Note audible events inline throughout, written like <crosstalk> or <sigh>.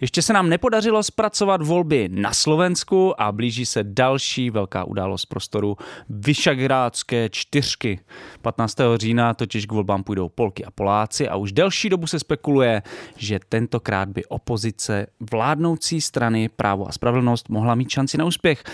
Ještě se nám nepodařilo zpracovat volby na Slovensku a blíží se další velká událost prostoru Vyšagrádské čtyřky. 15. října totiž k volbám půjdou Polky a Poláci a už delší dobu se spekuluje, že tentokrát by opozice vládnoucí strany Právo a spravedlnost mohla mít šanci na úspěch.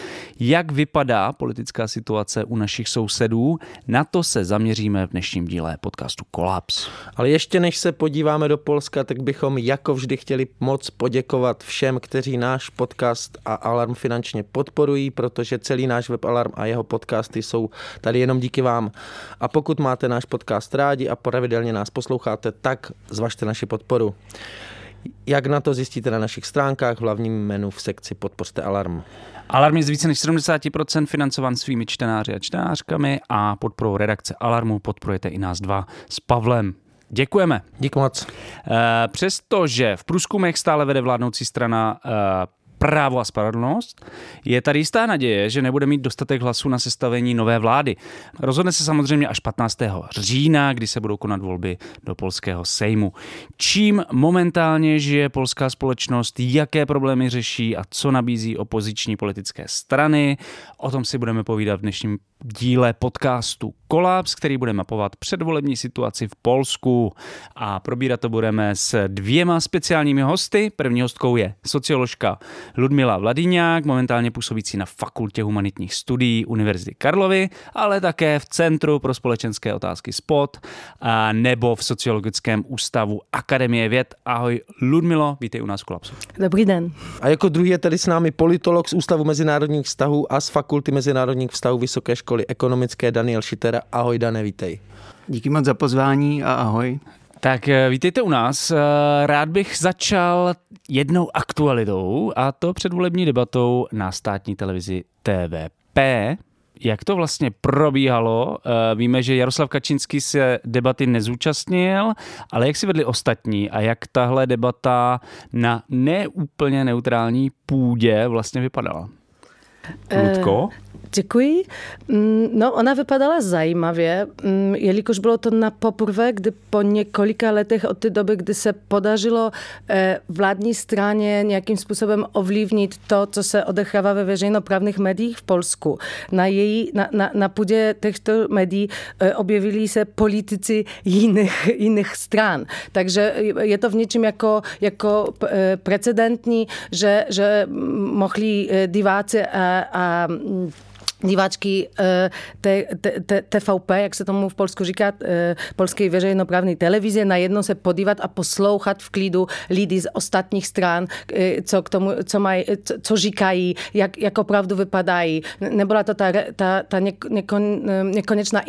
Jak vypadá politická situace u našich sousedů? Na to se zaměříme v dnešním díle podcastu Kolaps. Ale ještě než se podíváme do Polska, tak bychom jako vždy chtěli moc poděkovat všem, kteří náš podcast a Alarm finančně podporují, protože celý náš web Alarm a jeho podcasty jsou tady jenom díky vám. A pokud máte náš podcast rádi a pravidelně nás posloucháte, tak zvažte naši podporu. Jak na to zjistíte na našich stránkách v hlavním menu v sekci Podpořte Alarm. Alarm je z více než 70% financován svými čtenáři a čtenářkami a podporou redakce Alarmu podporujete i nás dva s Pavlem. Děkujeme. Díky moc. Eh, Přestože v průzkumech stále vede vládnoucí strana eh, Právo a spravedlnost, je tady jistá naděje, že nebude mít dostatek hlasů na sestavení nové vlády. Rozhodne se samozřejmě až 15. října, kdy se budou konat volby do polského sejmu. Čím momentálně žije polská společnost, jaké problémy řeší a co nabízí opoziční politické strany, o tom si budeme povídat v dnešním díle podcastu Kolaps, který bude mapovat předvolební situaci v Polsku. A probírat to budeme s dvěma speciálními hosty. První hostkou je socioložka Ludmila Vladíňák, momentálně působící na Fakultě humanitních studií Univerzity Karlovy, ale také v Centru pro společenské otázky SPOT a nebo v Sociologickém ústavu Akademie věd. Ahoj Ludmilo, vítej u nás v Kolapsu. Dobrý den. A jako druhý je tady s námi politolog z Ústavu mezinárodních vztahů a z Fakulty mezinárodních vztahů Vysoké školy ekonomické Daniel Šitera. Ahoj Dane, vítej. Díky moc za pozvání a ahoj. Tak eh, vítejte u nás. Eh, Rád bych začal jednou aktualitou a to předvolební debatou na státní televizi TVP. Jak to vlastně probíhalo? Eh, Víme, že Jaroslav Kačinský se debaty nezúčastnil, ale jak si vedli ostatní a jak tahle debata na neúplně neutrální půdě vlastně vypadala? Ludko? Děkuji. Mm, No, ona vypadala zajímavě, mm, jelikož bylo to na poprvé, kdy po několika letech od té doby, kdy se podařilo vládní straně nějakým způsobem ovlivnit to, co se odehrává ve veřejnoprávnych médiích v Polsku. Na, její, na, na, na půdě těchto médií eh, objevili se politici jiných, jiných stran. Takže je to v něčem jako, jako precedentní, že, že mohli diváci a, a diváčky eh, te, te, te, TVP, jak se tomu v Polsku říká, polskiej veřejnoprávnej televize, najednou se podívat a poslouchat v klidu lidi z ostatních stran, eh, co, k tomu, co, maj, co, co říkají, jak, jak opravdu vypadají. Nebyla to ta, ta, ta nek, nekon, nekonečná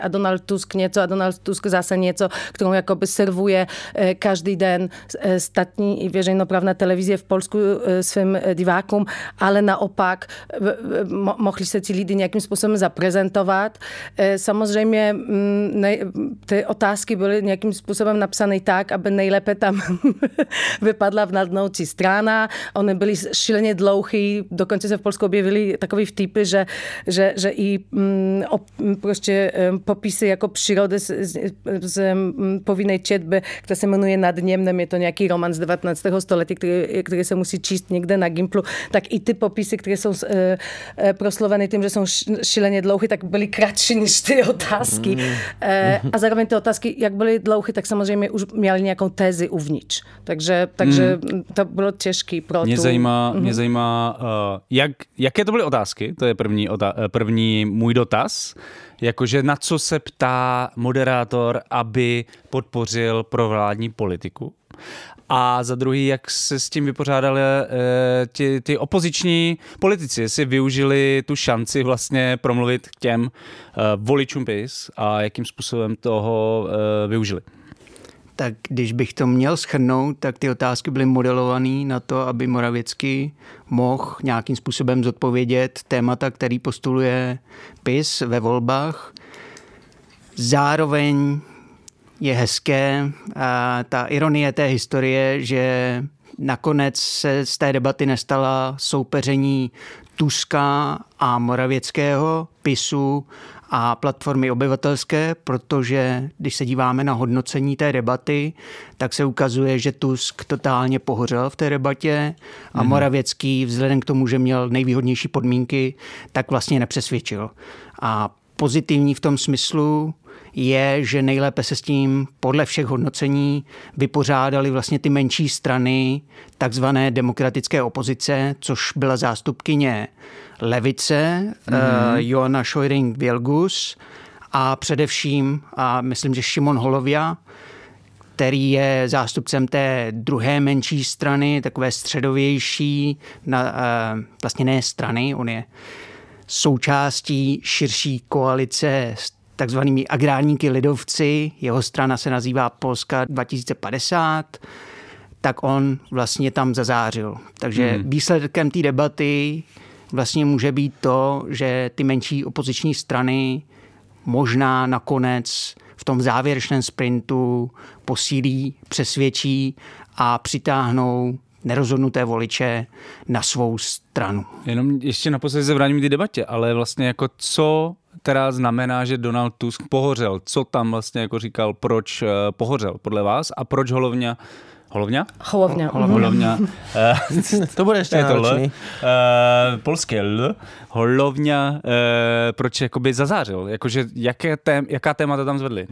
a Donald Tusk něco a Donald Tusk zase něco, którą jakoby serwuje každý den statní i veřejnoprávna televize v Polsku eh, divákům, ale v- mo- mohli se ti lidi nějakým způsobem zaprezentovat. Eh, Samozřejmě mm, ne, ty otázky byly nějakým způsobem napsané tak, aby nejlépe tam <laughs> vypadla vnadnoucí strana. One byly šíleně dlouhé, dokonce se v Polsku objevily takové vtipy, že, že, že i mm, op, prostě em, popisy jako přírody z, z, z mm, povinné četby, která se jmenuje Nad Němnem, je to nějaký román z 19. století, který, který se musí číst někde na Gimplu, tak i ty popisy, které jsou eh, proslovený tím, že jsou šileně dlouhé, tak byly kratší než ty otázky. Mm. E, a zároveň ty otázky, jak byly dlouhé, tak samozřejmě už měly nějakou tézi uvnitř. Takže, takže mm. to bylo těžké pro mě tu... Zajímá, mm. Mě zajímá, uh, jak, jaké to byly otázky? To je první, první můj dotaz. Jakože na co se ptá moderátor, aby podpořil provládní politiku. A za druhý, jak se s tím vypořádali e, ti, ty opoziční politici, jestli využili tu šanci vlastně promluvit k těm e, voličům PIS a jakým způsobem toho e, využili. Tak když bych to měl schrnout, tak ty otázky byly modelované na to, aby Moravěcky mohl nějakým způsobem zodpovědět témata, který postuluje PIS ve volbách. Zároveň je hezké a ta ironie té historie, že nakonec se z té debaty nestala soupeření Tuska a Moravěckého, PISu a platformy obyvatelské, protože když se díváme na hodnocení té debaty, tak se ukazuje, že Tusk totálně pohořel v té debatě a mm-hmm. Moravěcký, vzhledem k tomu, že měl nejvýhodnější podmínky, tak vlastně nepřesvědčil. A pozitivní v tom smyslu, je, že nejlépe se s tím podle všech hodnocení vypořádali vlastně ty menší strany takzvané demokratické opozice, což byla zástupkyně levice, mm-hmm. uh, Joana scheuring Vilgus a především, a myslím, že Šimon Holovia, který je zástupcem té druhé menší strany, takové středovější, na, uh, vlastně ne strany, on je součástí širší koalice takzvanými agrárníky lidovci, jeho strana se nazývá Polska 2050, tak on vlastně tam zazářil. Takže hmm. výsledkem té debaty vlastně může být to, že ty menší opoziční strany možná nakonec v tom závěrečném sprintu posílí, přesvědčí a přitáhnou nerozhodnuté voliče na svou stranu. Jenom ještě naposledy se vrátím k té debatě, ale vlastně jako co teda znamená, že Donald Tusk pohořel. Co tam vlastně jako říkal, proč eh, pohořel podle vás a proč Holovňa Holovňa? Holovňa. Holovňa. Eh, <laughs> to bude ještě náročný. Uh, polské L. Holovňa. Uh, proč jakoby zazářil? Jakože jaké tém, jaká témata tam zvedli?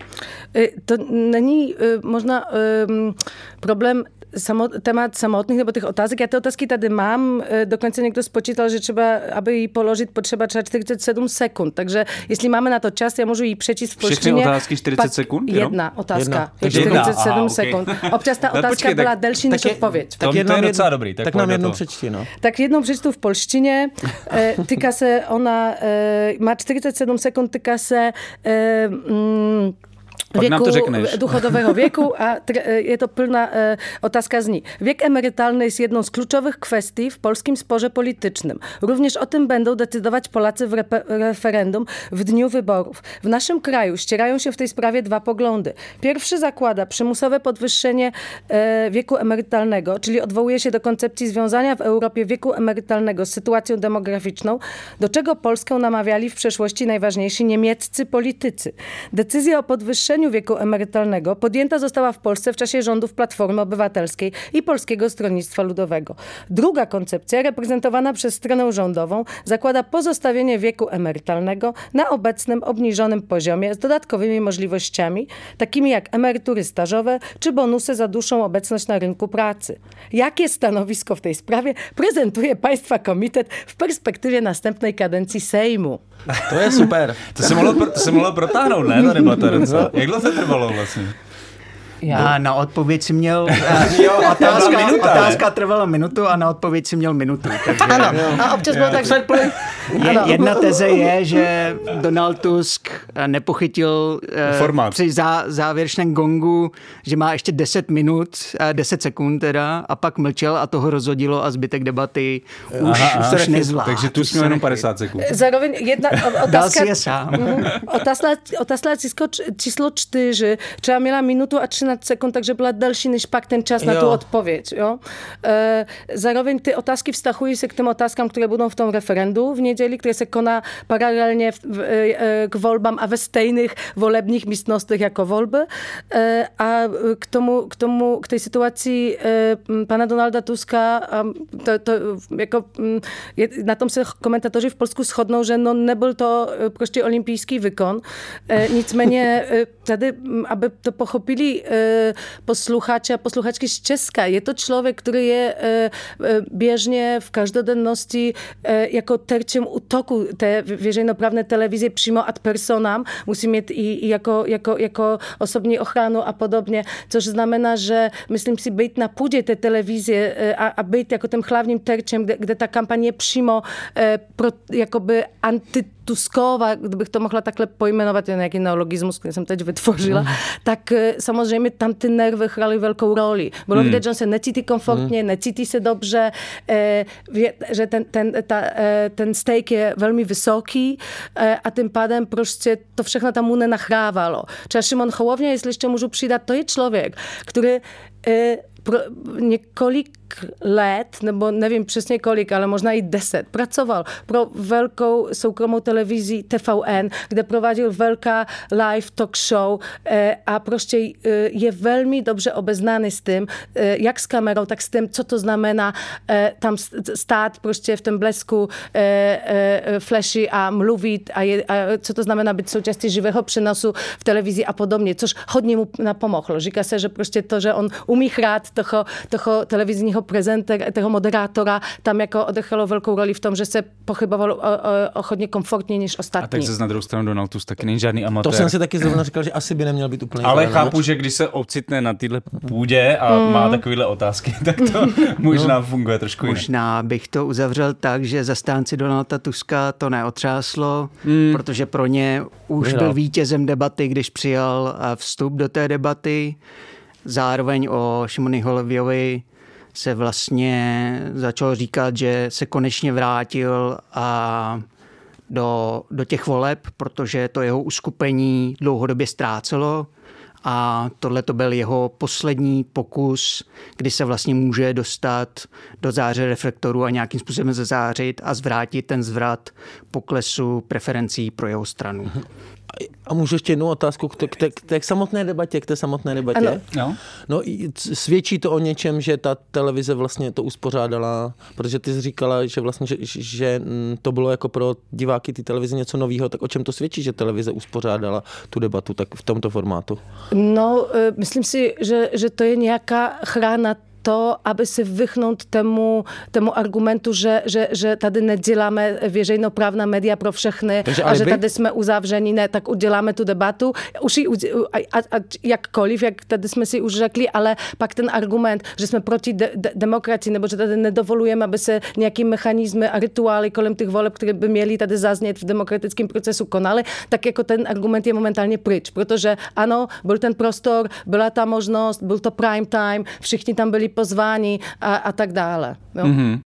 To není uh, možná um, problém samot, témat samotných nebo těch otázek. Já ty otázky tady mám. E, dokonce někdo spočítal, že třeba, aby ji položit, potřeba třeba 47 sekund. Takže jestli máme na to čas, já můžu ji přečíst v polštině. Všechny otázky 40 sekund? Jedna otázka. Jedna. Je 47 Aha, sekund. Okay. <laughs> Občas ta otázka počkej, byla tak, delší než odpověď. Tak, tak to je docela dobrý. Tak, tak nám jednou přečti, no. Tak jednou přečtu v polštině. E, týká se, ona e, má 47 sekund, týká se mm, řekneš. duchodového věku a je to plná e, otázka zní. Wiek emerytalny jest jedną z kluczowych kwestii w polskim sporze politycznym. Również o tym będą decydować Polacy w referendum w dniu wyborów. W naszym kraju ścierają się w tej sprawie dwa poglądy. Pierwszy zakłada przymusowe podwyższenie e, wieku emerytalnego, czyli odwołuje się do koncepcji związania w Europie wieku emerytalnego z sytuacją demograficzną, do czego Polskę namawiali w przeszłości najważniejsi niemieccy politycy. Decyzja o podwyższeniu wieku emerytalnego podjęta została w Polsce w czasie rządów Platformy Obywatelskiej i Polskiego Stronnictwa Ludowego. Druga koncepcja, reprezentowana przez stronę rządową, zakłada pozostawienie wieku emerytalnego na obecnym obniżonym poziomie z dodatkowymi możliwościami, takimi jak emerytury stażowe czy bonusy za dłuższą obecność na rynku pracy. Jakie stanowisko w tej sprawie prezentuje Państwa Komitet w perspektywie następnej kadencji Sejmu? To je super. to se mohlo, to se mohlo protáhnout, ne, ta debata Jak dlouho to trvalo vlastně? Já. A na odpověď si měl... <laughs> jo, otázka, minuta, otázka trvala minutu a na odpověď si měl minutu. Takže, ano, a občas bylo tak... Je, jedna teze je, že Donald Tusk nepochytil eh, Formát. při zá, závěrečném gongu, že má ještě 10 minut, 10 sekund teda, a pak mlčel a toho rozhodilo a zbytek debaty už, aha, už nezvládl. Takže tu jsme jenom 50 sekund. Zároveň jedna otázka... Dal si je sám. Mhm. Otázka, otázka číslo, číslo 4. Třeba měla minutu a 13 15 sekund, takže byla delší než pak ten jo. na tu odpověď. Jo? E, zároveň ty otázky vztahují se k těm otázkám, které budou v tom referendu v niedzieli, które se kona paralelnie w, w, e, k volbám a ve stejných volebních místnostech jako volby. E, a k tomu, k tomu, k tej sytuacji e, pana Donalda Tuska, to, to jako, je, na tom se komentatoři v Polsku shodnou, že no nebyl to prostě olympijský vykon. Nicméně tady, aby to pochopili posluchače a posluchačky z Česka, je to člověk, který je běžně v každodennosti jako terčem útoku té veřejnoprávné televize přímo ad personam. Musí mít i, jako, jako, jako osobní ochranu a podobně, což znamená, že myslím si být na půdě té televize a, a jako tím hlavním kde, kde ta kampaně přímo pro, jakoby anti Tuskova, kdybych to mohla takhle pojmenovat, je nějaký neologismus, který jsem teď vytvořila, mm. tak eh, samozřejmě tam ty nervy hrály velkou roli. Bylo mm. vidět, že on se necítí komfortně, mm. necítí se dobře, že ten, ten, ta, eh, ten steak je velmi vysoký a tím pádem prostě to všechno tam mu nenachrávalo. Třeba Šimon Hołownia, jestli ještě můžu přidat, to je člověk, který pro několik let, nebo nevím přesně kolik, ale možná i deset, pracoval pro velkou soukromou televizi TVN, kde prováděl velká live talk show eh, a prostě eh, je velmi dobře obeznány s tím, eh, jak s kamerou, tak s tím, co to znamená tam stát prostě v tom blesku flashy a mluvit a, je, a co to znamená být součástí živého přenosu v televizi a podobně, což hodně mu napomohlo. Říká se, že prostě to, že on umí hrát toho, toho televizního prezenter, toho moderátora, tam jako odechalo velkou roli v tom, že se pochyboval o, o, o hodně komfortně než ostatní. A tak se na druhou stranu Donald Tusk taky není žádný amatér. To jsem si taky zrovna říkal, že asi by neměl být úplně. Ale chápu, že když se ocitne na téhle půdě a mm. má takovéhle otázky, <laughs> tak to <laughs> možná no. funguje trošku jinak. Možná bych to uzavřel tak, že zastánci Donalda Tuska to neotřáslo, mm. protože pro ně už Vyhrál. byl vítězem debaty, když přijal vstup do té debaty. Zároveň o Šimony Holoviovi se vlastně začal říkat, že se konečně vrátil a do, do těch voleb, protože to jeho uskupení dlouhodobě ztrácelo a tohle to byl jeho poslední pokus, kdy se vlastně může dostat do záře reflektoru a nějakým způsobem zazářit a zvrátit ten zvrat poklesu preferencí pro jeho stranu. A můžu ještě jednu otázku k té, k, té, k té samotné debatě, k té samotné debatě. Ano. No. no svědčí to o něčem, že ta televize vlastně to uspořádala, protože ty jsi říkala, že vlastně, že, že mm, to bylo jako pro diváky ty televize něco nového, tak o čem to svědčí, že televize uspořádala tu debatu tak v tomto formátu? No, e, myslím si, že, že to je nějaká chrána to, aby se vychnout tomu, tomu argumentu, že, že, že tady neděláme veřejnoprávná média pro všechny Takže a že tady jsme uzavření, ne, tak uděláme tu debatu. Už ji, a, a, jakkoliv, jak tady jsme si už řekli, ale pak ten argument, že jsme proti de, de, demokracii, nebo že tady nedovolujeme, aby se nějaký mechanizmy a rituály kolem těch voleb, které by měly tady zaznět v demokratickém procesu konaly, tak jako ten argument je momentálně pryč, protože ano, byl ten prostor, byla ta možnost, byl to prime time, všichni tam byli pozvání a, a tak dále. Jo? Mm-hmm.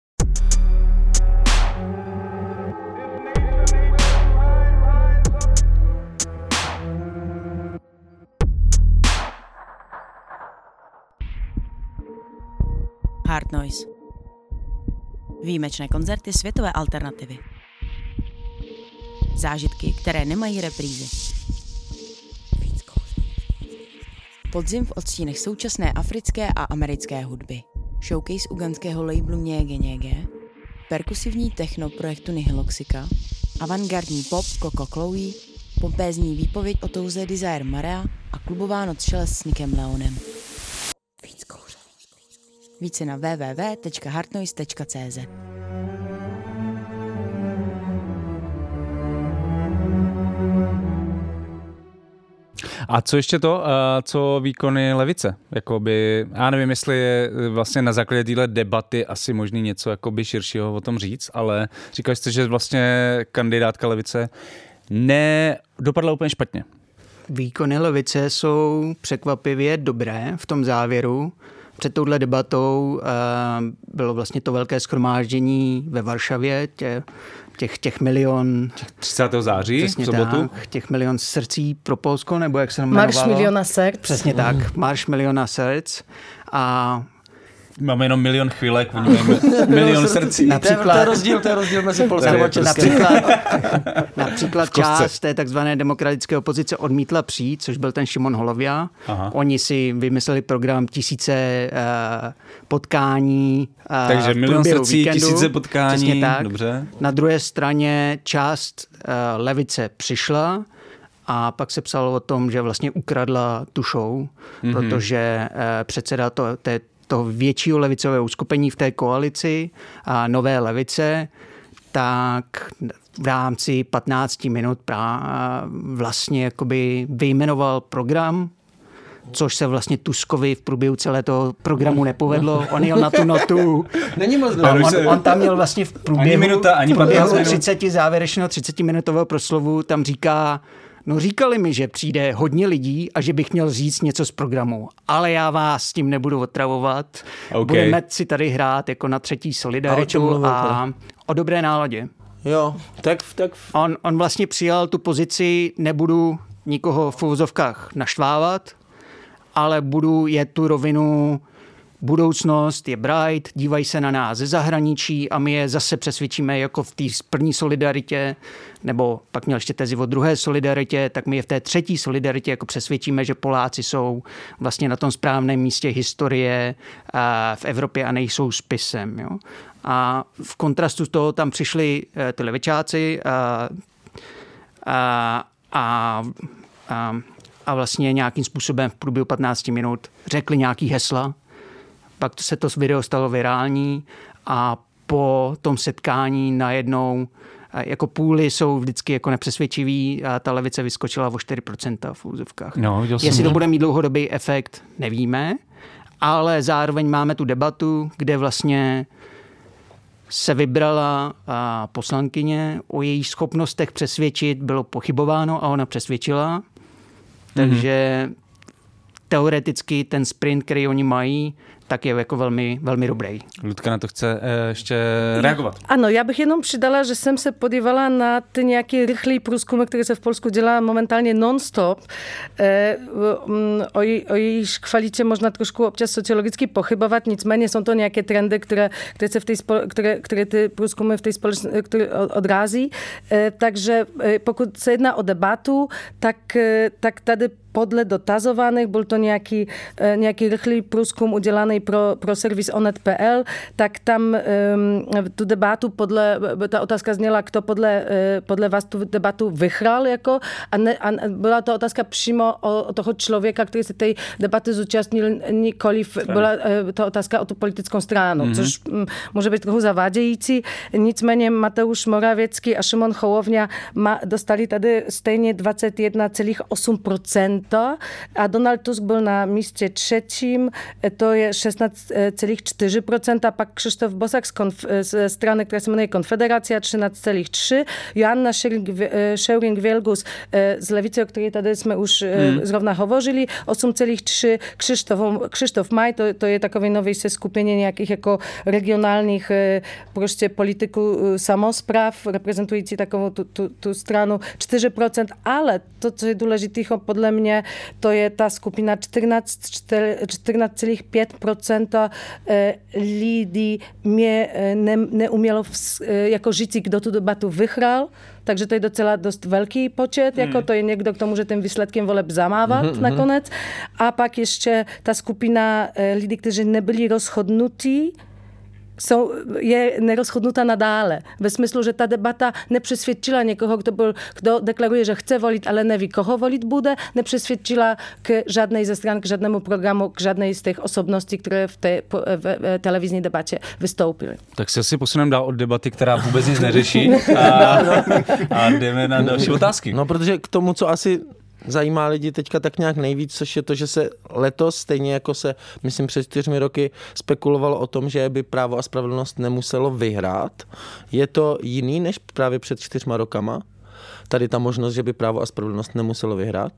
Hard Noise. Výjimečné koncerty světové alternativy. Zážitky, které nemají reprízy. Podzim v odstínech současné africké a americké hudby. Showcase uganského labelu Něge Něge, perkusivní techno projektu Nihiloxika, avantgardní pop Coco Chloe, pompézní výpověď o touze Desire Marea a klubová noc s Nikem Leonem. Více na www.hartnoise.cz A co ještě to, co výkony levice? Jakoby, já nevím, jestli je vlastně na základě téhle debaty asi možný něco jakoby širšího o tom říct, ale říkali jste, že vlastně kandidátka levice nedopadla úplně špatně. Výkony levice jsou překvapivě dobré v tom závěru. Před touhle debatou bylo vlastně to velké schromáždění ve Varšavě, tě, těch, těch milion... 30. září v sobotu? Tak, těch milion srdcí pro Polsko, nebo jak se jmenovalo? Marš miliona srdc. Přesně tak, Marš miliona srdc. A Máme jenom milion chvilek, oni mají <laughs> milion srdcí. Například, to, je rozdíl, to je rozdíl mezi polským a českým. Například, <laughs> například část té takzvané demokratické opozice odmítla přijít, což byl ten Šimon Holovia. Aha. Oni si vymysleli program tisíce uh, potkání. Uh, Takže milion srdcí, víkendu. tisíce potkání. Přesně tak. Dobře. Na druhé straně část uh, levice přišla, a pak se psalo o tom, že vlastně ukradla tu show, mm-hmm. protože eh, předseda to, té, toho většího levicového uskupení v té koalici a nové levice, tak v rámci 15 minut vlastně jakoby vyjmenoval program, což se vlastně Tuskovi v průběhu celé toho programu nepovedlo. On jel na tu notu. <laughs> Není moc on, on, on, tam měl vlastně v průběhu, ani minuta, ani v průběhu 30 závěrečného 30 minutového proslovu, tam říká, No říkali mi, že přijde hodně lidí a že bych měl říct něco z programu, ale já vás s tím nebudu otravovat. Okay. Budeme si tady hrát jako na třetí solidaritu a, a o dobré náladě. Jo, tak... tak... On, on vlastně přijal tu pozici, nebudu nikoho v uvozovkách naštvávat, ale budu je tu rovinu budoucnost je bright, dívají se na nás ze zahraničí a my je zase přesvědčíme jako v té první solidaritě, nebo pak měl ještě tezi o druhé solidaritě, tak my je v té třetí solidaritě jako přesvědčíme, že Poláci jsou vlastně na tom správném místě historie v Evropě a nejsou spisem. Jo? A v kontrastu toho tam přišli eh, ty levičáci a, a, a, a, a vlastně nějakým způsobem v průběhu 15 minut řekli nějaký hesla, pak se to video stalo virální a po tom setkání najednou jako půly jsou vždycky jako nepřesvědčivý a ta levice vyskočila o 4% v úzovkách. No, Jestli to bude mít dlouhodobý efekt, nevíme, ale zároveň máme tu debatu, kde vlastně se vybrala poslankyně, o jejich schopnostech přesvědčit bylo pochybováno a ona přesvědčila. Takže mm-hmm. teoreticky ten sprint, který oni mají, tak je jako velmi, velmi dobrý. Ludka na to chce eh, ještě reagovat. Ano, já bych jenom přidala, že jsem se podívala na ty nějaké rychlé průzkumy, které se v Polsku dělá momentálně non-stop. E, o, o jejich kvalitě možná trošku občas sociologicky pochybovat, nicméně jsou to nějaké trendy, které, které, se v té které, které ty průzkumy v té společnosti odrází. E, takže pokud se jedná o debatu, tak, tak tady podle dotazowanych, był to niejaki, niejaki rychli průzkum udzielany pro, pro serwis onet.pl, tak tam um, tu debatu podle, ta otázka zněla, kto podle, podle vás tu debatu vyhrál jako, a, ne, a byla to otázka přímo o, toho člověka, který se tej debaty zúčastnil nikoliv, byla to otázka o tu politickou stranu, mm -hmm. což m, může být trochu zavádějící. Nicméně Mateusz Morawiecki a Szymon Hołownia ma, dostali tady stejně 21,8% to, a Donald Tusk był na miejscu trzecim, to jest 16,4%, pak Krzysztof Bosak z, konf- z strony, mianuje Konfederacja 13,3%, Joanna Scheuring-Wielgus e, z Lewicy, o której tadyśmy już mm. zrovna hovorili, 8,3%, Krzysztof, Krzysztof Maj, to, to jest takowej nowej se skupienie nejakých jako regionalnych e, proste polityku samospraw, reprezentujący taką tu, tu, tu stranu 4%, ale to, co jest důležité podle to je ta skupina 14,5% e, lidí mě e, ne, neumělo v, e, jako říct, kdo tu debatu vyhrál, takže to je docela dost velký počet, jako to je někdo, kto může tím výsledkem voleb zamávat mm-hmm. nakonec. A pak ještě ta skupina lidí, kteří nebyli rozhodnutí, są, je nerozhodnuta nadále. Ve smyslu, že ta debata nepřesvědčila někoho, kdo, byl, kdo deklaruje, že chce volit, ale neví, koho volit bude, nepřesvědčila k žádnej ze stran, k žádnému programu, k žádnej z těch osobností, které v té v, v televizní debatě vystoupily. Tak se asi posuneme dál od debaty, která vůbec nic neřeší <laughs> a, a jdeme na další otázky. No, protože k tomu, co asi zajímá lidi teďka tak nějak nejvíc, což je to, že se letos, stejně jako se, myslím, před čtyřmi roky spekulovalo o tom, že by právo a spravedlnost nemuselo vyhrát. Je to jiný než právě před čtyřma rokama? Tady ta možnost, že by právo a spravedlnost nemuselo vyhrát?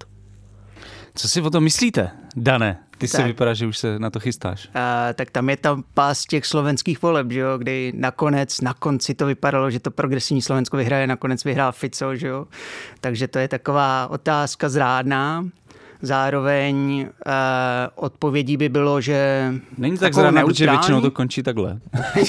Co si o tom myslíte, Dane? Ty se vypadá, že už se na to chystáš. A, tak tam je tam pás těch slovenských voleb, že jo, kdy nakonec, na konci to vypadalo, že to progresivní Slovensko vyhraje, nakonec vyhrál Fico, že jo. Takže to je taková otázka zrádná. Zároveň uh, odpovědí by bylo, že... Není tak zrádné, protože většinou to končí takhle. <laughs>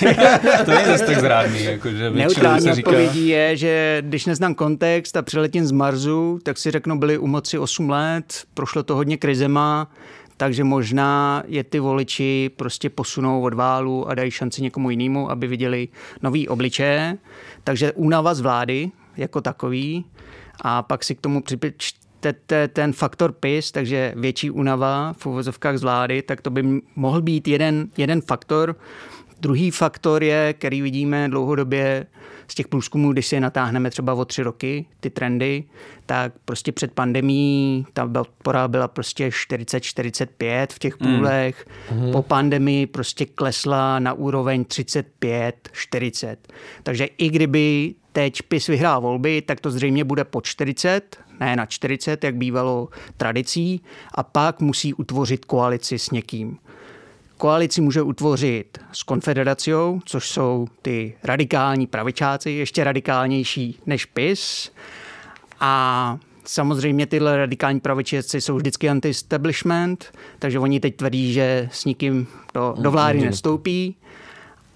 to není zase tak zrádný. Jako, že neutrální se říká... odpovědí je, že když neznám kontext a přiletím z Marsu, tak si řeknu, byli u moci 8 let, prošlo to hodně krizema, takže možná je ty voliči prostě posunou od válu a dají šanci někomu jinému, aby viděli nový obličeje. Takže únava z vlády jako takový a pak si k tomu připičtete ten faktor PIS, takže větší únava v uvozovkách z vlády, tak to by mohl být jeden, jeden faktor. Druhý faktor je, který vidíme dlouhodobě z těch průzkumů, když si je natáhneme třeba o tři roky, ty trendy, tak prostě před pandemí ta podpora byla prostě 40-45 v těch hmm. půlech. Mm. Po pandemii prostě klesla na úroveň 35-40. Takže i kdyby teď PIS vyhrál volby, tak to zřejmě bude po 40, ne na 40, jak bývalo tradicí, a pak musí utvořit koalici s někým. Koalici může utvořit s konfederaciou, což jsou ty radikální pravičáci, ještě radikálnější než PIS. A Samozřejmě tyhle radikální pravičáci jsou vždycky anti-establishment, takže oni teď tvrdí, že s nikým do, do vlády nestoupí.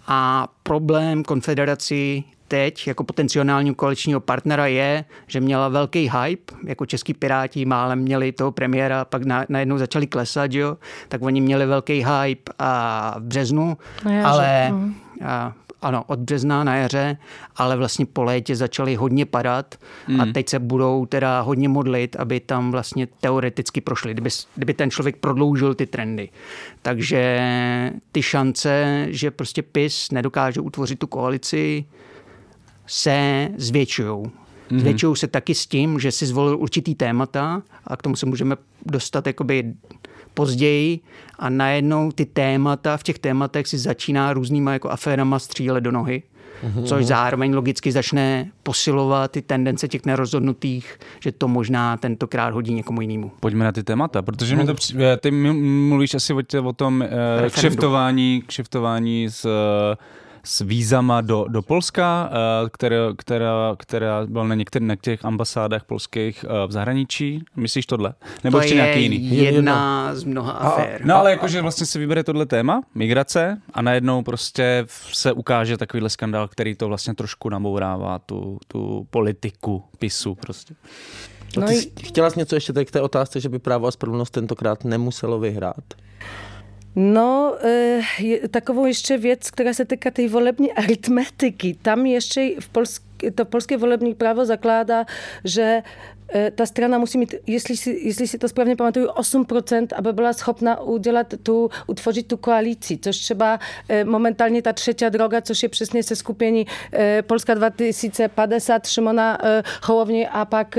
A problém konfederaci teď jako potenciálního koaličního partnera je, že měla velký hype, jako český piráti málem měli toho premiéra, pak na, najednou začali klesat, jo? tak oni měli velký hype a v březnu, no ale mm. a, ano, od března na jaře, ale vlastně po létě začaly hodně padat mm. a teď se budou teda hodně modlit, aby tam vlastně teoreticky prošli, kdyby, kdyby ten člověk prodloužil ty trendy. Takže ty šance, že prostě PIS nedokáže utvořit tu koalici, se zvětšují. Mm-hmm. Zvětšují se taky s tím, že si zvolil určitý témata a k tomu se můžeme dostat jakoby později a najednou ty témata, v těch tématech si začíná různýma jako aférama střílet do nohy. Mm-hmm. Což zároveň logicky začne posilovat ty tendence těch nerozhodnutých, že to možná tentokrát hodí někomu jinému. Pojďme na ty témata, protože mi to při... ty mluvíš asi o, o tom uh, kšeftování, kšeftování s uh, s vízama do, do Polska, eh, která, která, která byla na některých na těch ambasádách polských eh, v zahraničí. Myslíš tohle? Nebo to ještě nějaký jiný? jedna z mnoha afér. No ale jakože vlastně se vybere tohle téma, migrace, a najednou prostě se ukáže takovýhle skandál, který to vlastně trošku nabourává, tu, tu politiku PISu prostě. No ty chtěla jsi něco ještě k té otázce, že by právo a spravedlnost tentokrát nemuselo vyhrát? No, e, takovou jeszcze wiec, która się tyka tej wolebnej arytmetyki. Tam jeszcze w Polsce to polskie wolebne prawo zakłada, że E, ta strona musi mieć, jeśli, jeśli się to sprawnie pamiętuję, 8%, aby była schopna udzielać tu, utworzyć tu koalicji. Coś trzeba e, momentalnie ta trzecia droga, co się przysnie se skupieni e, Polska 2050, Szymona Hołowni, a pak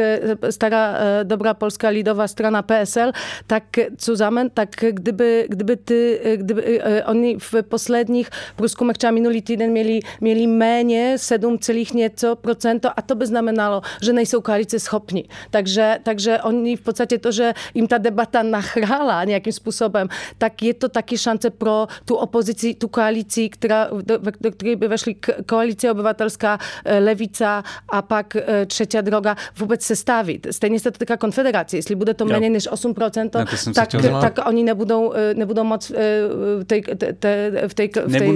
stara dobra polska lidowa strona PSL, tak zusammen, tak gdyby, gdyby ty, gdyby oni w poslednich pruskumach, czy minuli tydzień mieli, mieli menie 7, nieco procento, a to by znamenało, że nie są koalicje schopni. Takže, takže oni v podstatě to, že jim ta debata nachrála nějakým způsobem, tak je to taky šance pro tu opozici, tu koalici, která, do, do které by vešly koalice obyvatelská, e, levica a pak e, třetí droga vůbec se stavit. Stejně se to týká konfederace. Jestli bude to méně než 8%, tak, tak oni nebudou, e, nebudou moc v té, v té, v té...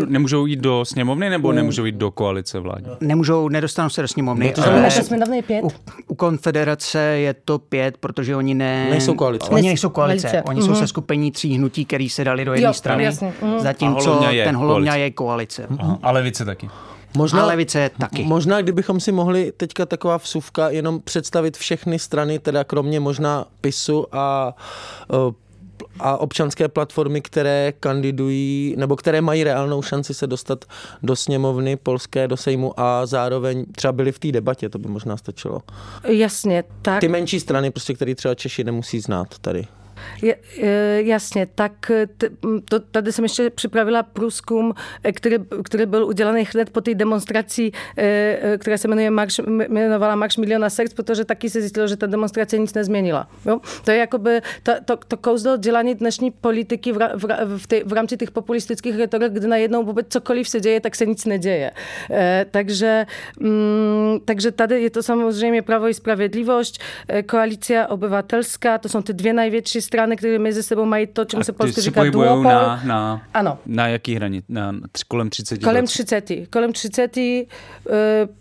Nemůžou jít do sněmovny nebo nemůžou jít do koalice vládní? Nemůžou, nedostanou se do sněmovny. No to znamená, že jsme pět. U, u konfederace koalice je to pět, protože oni ne... Nejsou koalice. Oni nejsou koalice. Velice. Oni mm-hmm. jsou se skupení tří hnutí, který se dali do jedné strany. Jasně. Mm. Zatímco ten Holovňa je koalice. Aha. A levice taky. Možná, a levice taky. Možná, kdybychom si mohli teďka taková vsuvka jenom představit všechny strany, teda kromě možná PISu a uh, a občanské platformy, které kandidují nebo které mají reálnou šanci se dostat do sněmovny polské, do Sejmu a zároveň třeba byly v té debatě, to by možná stačilo. Jasně, tak. Ty menší strany, prostě, které třeba Češi nemusí znát tady. Jasně, tak to, tady jsem ještě připravila průzkum, který, který byl udělaný hned po té demonstraci, která se jmenuje Marš, jmenovala Marš miliona srdc, protože taky se zjistilo, že ta demonstrace nic nezměnila. Jo? To je jakoby to, to, to kouzlo dělání dnešní politiky v, v, v, tej, v rámci těch populistických retorik, kdy najednou vůbec cokoliv se děje, tak se nic neděje. E, takže, mm, takže tady je to samozřejmě Prawo i Sprawiedliwość, Koalicja Obywatelska, to są te dwie największe strony, które między sobą mają to, czym się polsku říká duopol. Na, na, ano. na jaký hranic? Na kolem 30? Kolem 30. Kolem 30.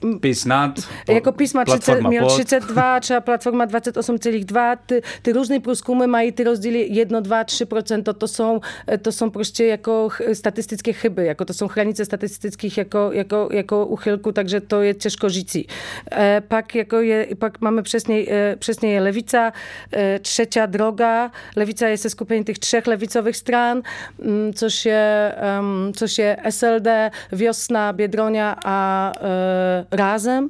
Uh, PiS nad. Jako PiS ma 30, miał 32, czy Platforma 28,2. <laughs> Ty, ty różne průzkumy mají ty rozdíly 1, 2, 3%. To, to, są, to są prostě jako statystyczne chyby, jako to są hranice statystycznych jako, jako, jako uchylku, takže to je těžko říci. E, pak, jako je, pak mamy przesniej, e, przesniej je lewica, e, trzecia droga. Lewica jest skupieniem tych trzech lewicowych stran, mm, co się, co się SLD, Wiosna, Biedronia a e, Razem.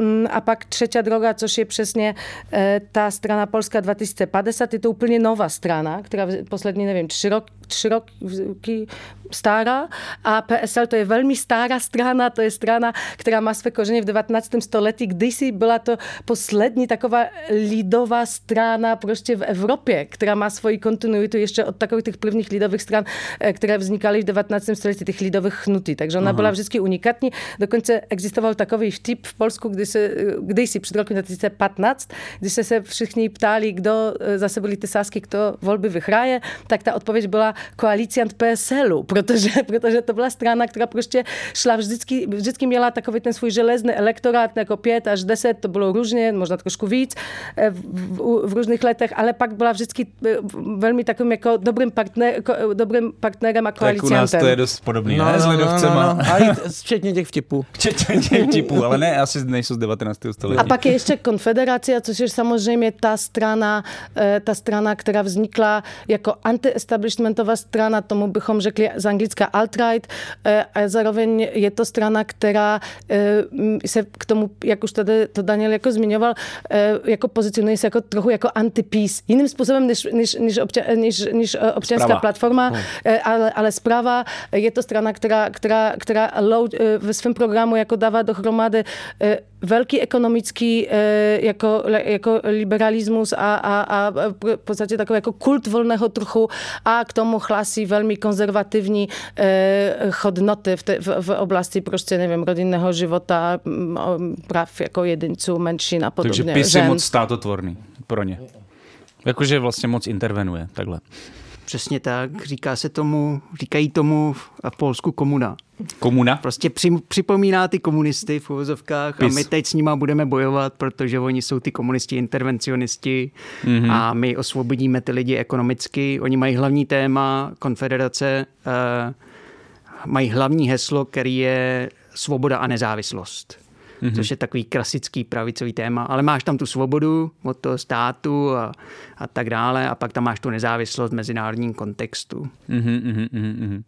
Mm, a pak trzecia droga, což je přesně e, ta strana Polska 2050, je to úplně nová strana, která poslední, nevím, tři, rok, tři roky stará a PSL to je velmi stará strana, to je strana, která má své kořeny v 19. století, kdysi byla to poslední taková lidová strana prostě v Evropě, která má svoji kontinuitu ještě od takových těch prvních lidových stran, e, které vznikaly v 19. století, těch lidových hnutí. Takže ona Aha. byla vždycky unikátní. Dokonce existoval takový vtip v Polsku, kdy se, kdysi před rokem 2015, když se se všichni ptali, kdo e, zase byli ty sásky, kdo volby vyhraje, tak ta odpověď byla koalicjant PSL-u, protože, <laughs> protože to byla strana, která prostě šla vždycky, vždycky měla takový ten svůj železný elektorát, jako 5 až 10, to bylo různě, možná trošku víc e, v, v, v různých letech, ale pak byla vždycky e, velmi takovým jako dobrým, partner, jako, dobrým partnerem a koaliciantem. Tak u nás to je dost podobný, no, ne? No, s lidovcema. No, no, no. A i <laughs> včetně těch vtipů. Včetně těch vtipů, ale ne, asi nejsou z 19. století. A pak je ještě konfederace, což je samozřejmě ta strana, e, ta strana, která vznikla jako anti-establishmentová strana, tomu bychom řekli z anglická alt-right, e, a zároveň je to strana, která e, se k tomu, jak už tady to Daniel jako zmiňoval, jako pozicionuje se jako trochu jako anti-peace. Jiným způsobem než, než, než, obča, než, než občanská Sprava. platforma, hmm. ale, ale zpráva je to strana, která, která, která ve svém programu jako dává dohromady velký ekonomický jako, jako liberalismus a, a, a v podstatě takový jako kult volného trhu a k tomu chlasí velmi konzervativní hodnoty v, te, v, v oblasti prostě, nevím, rodinného života, prav jako jedinců, menšin a podobně. Takže PIS je moc státotvorný pro ně. Jakože vlastně moc intervenuje, takhle. Přesně tak, říká se tomu, říkají tomu v Polsku komuna. Komuna? Prostě při, připomíná ty komunisty v uvozovkách Pis. a my teď s nima budeme bojovat, protože oni jsou ty komunisti intervencionisti mm-hmm. a my osvobodíme ty lidi ekonomicky. Oni mají hlavní téma konfederace, uh, mají hlavní heslo, který je svoboda a nezávislost mm-hmm. což je takový klasický pravicový téma, ale máš tam tu svobodu od toho státu a, a tak dále a pak tam máš tu nezávislost v mezinárodním kontextu. Mm-hmm, mm-hmm.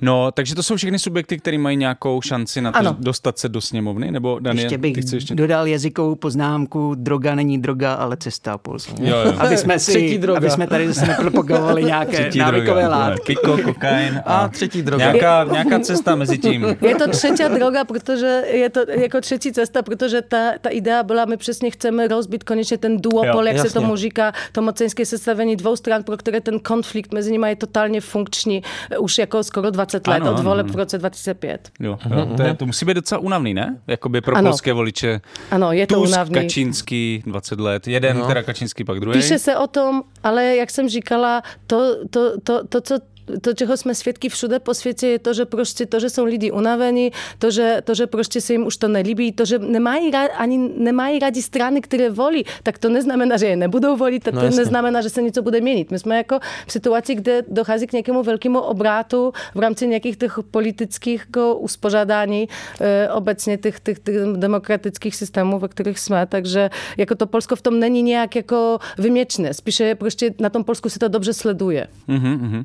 No, takže to jsou všechny subjekty, které mají nějakou šanci na to ano. dostat se do sněmovny? Nebo Daniel, ještě bych ještě... dodal jazykovou poznámku, droga není droga, ale cesta Polska. Jo, jo. Aby jsme si, droga. aby jsme tady zase nepropagovali nějaké třetí návykové droga. látky. Kiko, kokain a, a třetí droga. Nějaká, nějaká cesta mezi tím. Je to třetí droga, protože je to jako třetí cesta, protože ta, ta idea byla, my přesně chceme rozbít konečně ten duopol, jo, jak jasně. se tomu říká, to mocenské sestavení dvou stran, pro které ten konflikt mezi nimi je totálně funkční už jako skoro 20 let, ano, od voleb v roce 2005. Jo, jo, to, je, to musí být docela únavný, ne? Jakoby pro ano. polské voliče. Ano, je to Tusk, únavný. Kačínský, 20 let, jeden, no. teda Kačínský, pak druhý. Píše se o tom, ale jak jsem říkala, to, to, to, to co to, čeho sme svedky všude po svete, je to, že proste to, že sú lidi unavení, to, že, to, že proste sa im už to nelíbí, to, že nemají radi, ani nemají radi strany, ktoré volí, tak to neznamená, že je nebudou voliť, tak no, to neznamená, že sa něco bude měnit. My jsme jako v situaci, kde dochází k nějakému velkému obrátu v rámci nějakých těch politických uspořádání e, obecně těch, těch, těch demokratických systémů, ve kterých jsme, takže jako to Polsko v tom není nějak jako vyměčné. Spíše prostě na tom Polsku se to dobře sleduje. Mm-hmm,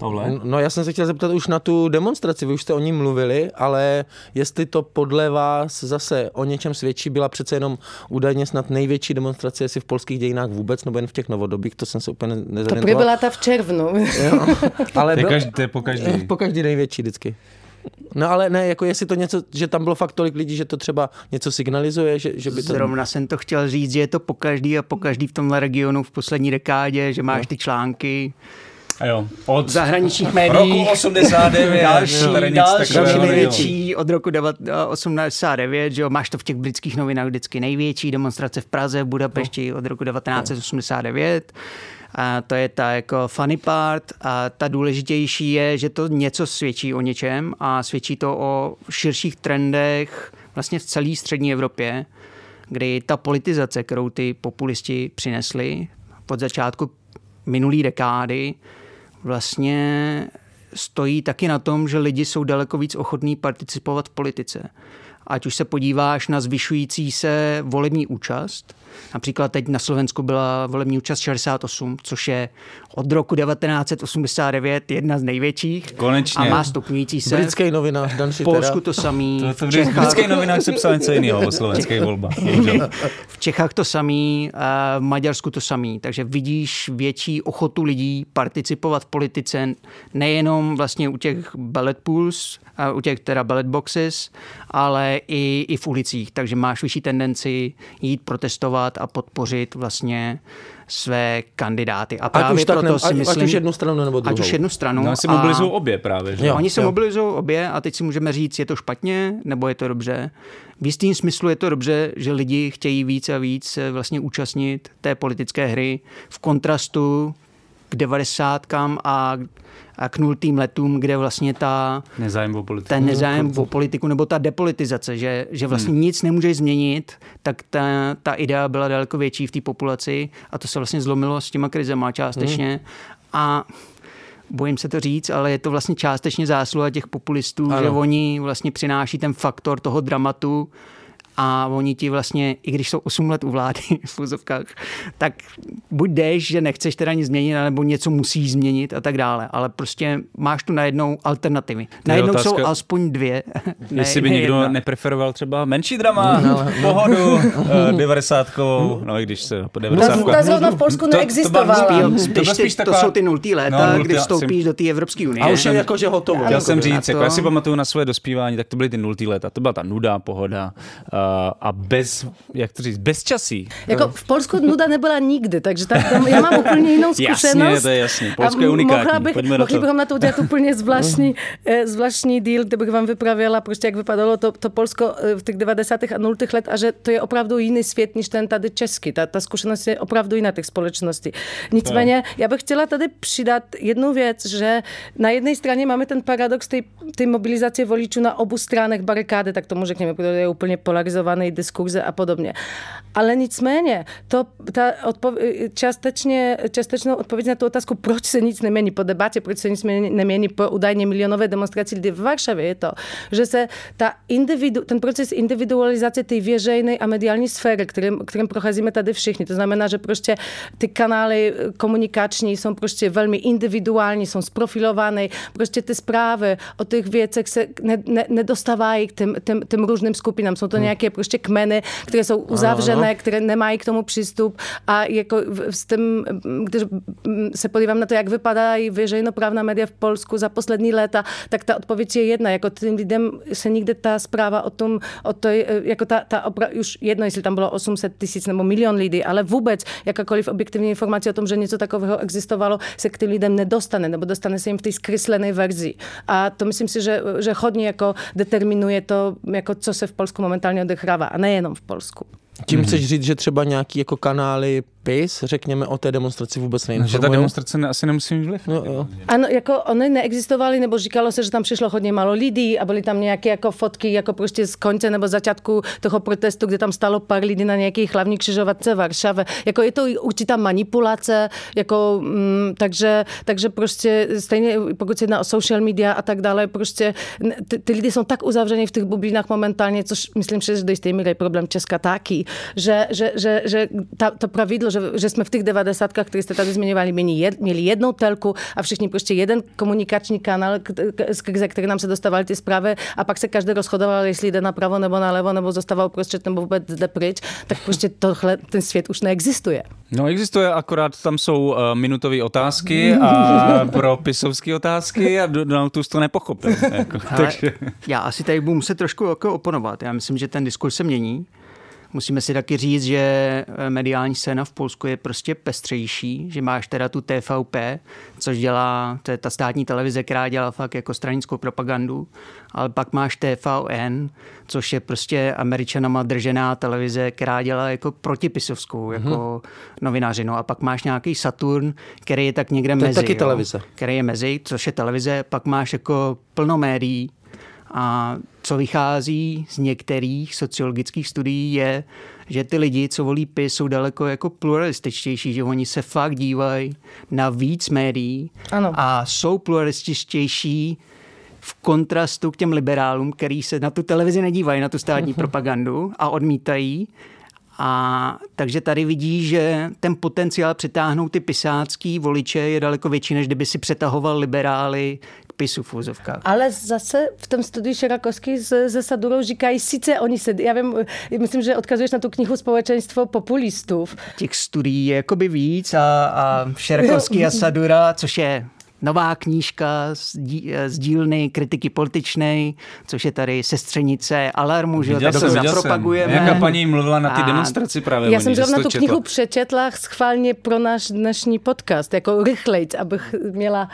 Pavle? No já jsem se chtěl zeptat už na tu demonstraci, vy už jste o ní mluvili, ale jestli to podle vás zase o něčem svědčí, byla přece jenom údajně snad největší demonstrace asi v polských dějinách vůbec, nebo jen v těch novodobých, to jsem se úplně To nezorientoval. byla ta v červnu. Jo, <laughs> ale To je, každý, to je po každý. <laughs> po každý největší vždycky. No ale ne, jako jestli to něco, že tam bylo fakt tolik lidí, že to třeba něco signalizuje, že, že by to... Zrovna jsem to chtěl říct, že je to po každý a po každý v tomhle regionu v poslední dekádě, že máš ty články jo, od zahraničních roku médiích. 89. Další, další takového největší od roku 89, že jo, máš to v těch britských novinách vždycky největší demonstrace v Praze, v Budapešti od roku 1989. A to je ta jako funny part a ta důležitější je, že to něco svědčí o něčem a svědčí to o širších trendech vlastně v celé střední Evropě, kdy ta politizace, kterou ty populisti přinesli pod začátku minulý dekády, vlastně stojí taky na tom, že lidi jsou daleko víc ochotní participovat v politice. Ať už se podíváš na zvyšující se volební účast, například teď na Slovensku byla volební účast 68, což je od roku 1989 jedna z největších Konečně. a má stupňující se. Britský novinář Dan v. Polsku to samý, To, to v britských novinách se psal něco jiného o slovenských volbách. v Čechách to samý, a v Maďarsku to samý. Takže vidíš větší ochotu lidí participovat v politice nejenom vlastně u těch ballot pools, a u těch teda ballot boxes, ale i, i v ulicích. Takže máš vyšší tendenci jít protestovat a podpořit vlastně své kandidáty. A Ať právě už, tak, proto ne, si ať, myslím, ať už jednu stranu nebo druhou. ať už jednu stranu. No, asi a- mobilizují obě právě. Že? Jo. Oni se mobilizují obě a teď si můžeme říct, je to špatně nebo je to dobře. V jistým smyslu je to dobře, že lidi chtějí víc a víc se vlastně účastnit té politické hry v kontrastu k devadesátkám a, a k nultým letům, kde vlastně ta, Nezájem o politiku. ten nezájem o politiku nebo ta depolitizace, že, že vlastně hmm. nic nemůžeš změnit, tak ta, ta idea byla daleko větší v té populaci a to se vlastně zlomilo s těma krizema částečně. Hmm. A bojím se to říct, ale je to vlastně částečně zásluha těch populistů. Ano. že oni vlastně přináší ten faktor toho dramatu a oni ti vlastně, i když jsou 8 let u vlády <laughs> v úzovkách, tak buď jdeš, že nechceš teda nic změnit, nebo něco musíš změnit a tak dále. Ale prostě máš tu najednou alternativy. Najednou otázka- jsou alespoň dvě. <laughs> ne- Jestli by ne někdo jedna. nepreferoval třeba menší drama, <laughs> pohodu, eh, devadesátkovou, no i když se po devadesátku. Ta zrovna v Polsku neexistovala. Spíš, To spíš, spíš to taková- jsou ty nultý léta, No, no, kdy já vstoupíš jsem- do té Evropské unie. A už je jakože hotovo. Chtěl jsem říct, jako, to- já si pamatuju na svoje dospívání, tak to byly ty nultý léta. To byla ta nuda, pohoda uh, a bez, jak to říct, bez časí. Jako v Polsku nuda nebyla nikdy, takže tak tam, já mám úplně jinou Jasně, zkušenost. to je jasný. A Polsko je unikátní. Mohla bych, Pojďme na mohli to. bychom na to udělat úplně zvláštní, eh, zvláštní díl, kde bych vám vypravěla, prostě jak vypadalo to, to Polsko eh, v těch 90. a 0. let a že to je opravdu jiný svět, než ten tady český. Ta, ta zkušenost je opravdu jiná těch společností. Nicméně, já bych chtěla tady přidat jednu věc, že na jedné straně máme ten paradox té té mobilizace voličů na obu stranách barikády, tak tomu řekněme, protože je úplně polarizovaný diskurze a podobně. Ale nicméně, to, ta odpov- částečně, částečnou odpověď na tu otázku, proč se nic nemění po debatě, proč se nic nemění- nemění po údajně milionové demonstraci lidí v Varšavě, je to, že se ta individu, ten proces individualizace té veřejné a mediální sféry, kterým, kterým procházíme tady všichni, to znamená, že prostě ty kanály komunikační jsou prostě velmi individuální, jsou sprofilované, prostě ty zprávy o těch věcech se ne, ne, nedostávají k těm, těm, těm různým skupinám. Jsou to nějaké prostě kmeny, které jsou uzavřené, které nemají k tomu přístup a jako s tím, když mm, se podívám na to, jak vypadají veřejnoprávná média v Polsku za poslední léta, tak ta odpověď je jedna. Jako tím lidem se nikde ta zpráva o tom, o to, jako ta, ta opra- už jedno, jestli tam bylo 800 tisíc nebo milion lidí, ale vůbec jakákoliv objektivní informace o tom, že něco takového existovalo, se k těm lidem nedostane, nebo dostane se jim v té zkreslené verzi. A to myslím si, že, že hodně jako determinuje to, jako co se v Polsku momentálně odehrává. A nejenom v Polsku. Tím chceš říct, že třeba nějaký jako kanály PIS, řekněme, o té demonstraci vůbec No, že ta demonstrace ne, asi nemusí mít vliv. No, jo. Ano, jako one neexistovaly, nebo říkalo se, že tam přišlo hodně málo lidí a byly tam nějaké jako fotky jako prostě z konce nebo začátku toho protestu, kde tam stalo pár lidí na nějakých hlavní křižovatce v Varšavě. Jako je to i určitá manipulace, jako, mm, takže, takže prostě stejně pokud se jedná o social media a tak dále, prostě ty, ty lidi jsou tak uzavření v těch bublinách momentálně, což myslím, že do jisté míry je problém Česka taky, že, že, že, že ta, to pravidlo, že že, že jsme v těch devadesátkách, které jste tady zmiňovali, měli, měli jednou telku a všichni prostě jeden komunikační kanál, skrze který nám se dostávaly ty zprávy a pak se každý rozchodoval, jestli jde napravo nebo nalevo, nebo zostával prostřed, nebo vůbec jde pryč, tak prostě tohle, ten svět už neexistuje. No existuje, akorát tam jsou uh, minutové otázky a <laughs> pro pisovské otázky a Donald Tusk to nepochopil. Jako, takže... Já asi tady budu muset trošku jako oponovat. Já myslím, že ten diskurs se mění. Musíme si taky říct, že eh, mediální scéna v Polsku je prostě pestřejší, že máš teda tu TVP, což dělá, to je ta státní televize, která dělá fakt jako stranickou propagandu, ale pak máš TVN, což je prostě američanama držená televize, která dělá jako protipisovskou, jako hmm. novinářinu. A pak máš nějaký Saturn, který je tak někde to mezi. To je taky jo, televize. Který je mezi, což je televize. Pak máš jako plno médií, a co vychází z některých sociologických studií je, že ty lidi, co volí PIS, jsou daleko jako pluralističtější, že oni se fakt dívají na víc médií ano. a jsou pluralističtější v kontrastu k těm liberálům, který se na tu televizi nedívají, na tu státní uh-huh. <laughs> propagandu a odmítají. A takže tady vidí, že ten potenciál přitáhnout ty pisácký voliče je daleko větší, než kdyby si přetahoval liberály podpisu v úzovkách. Ale zase v tom studiu Šerakovský ze, ze Sadurou říkají, sice oni se, já vím, myslím, že odkazuješ na tu knihu Společenstvo populistů. Těch studií je jakoby víc a, a Šerakovský a <laughs> Sadura, což je nová knížka z, dí, z dílny kritiky političné, což je tady sestřenice Alarmu, že tak jsem, to zapropagujeme. Jaká paní mluvila na ty demonstraci právě. Já jsem zrovna tu knihu přečetla schválně pro náš dnešní podcast, jako rychlejc, abych měla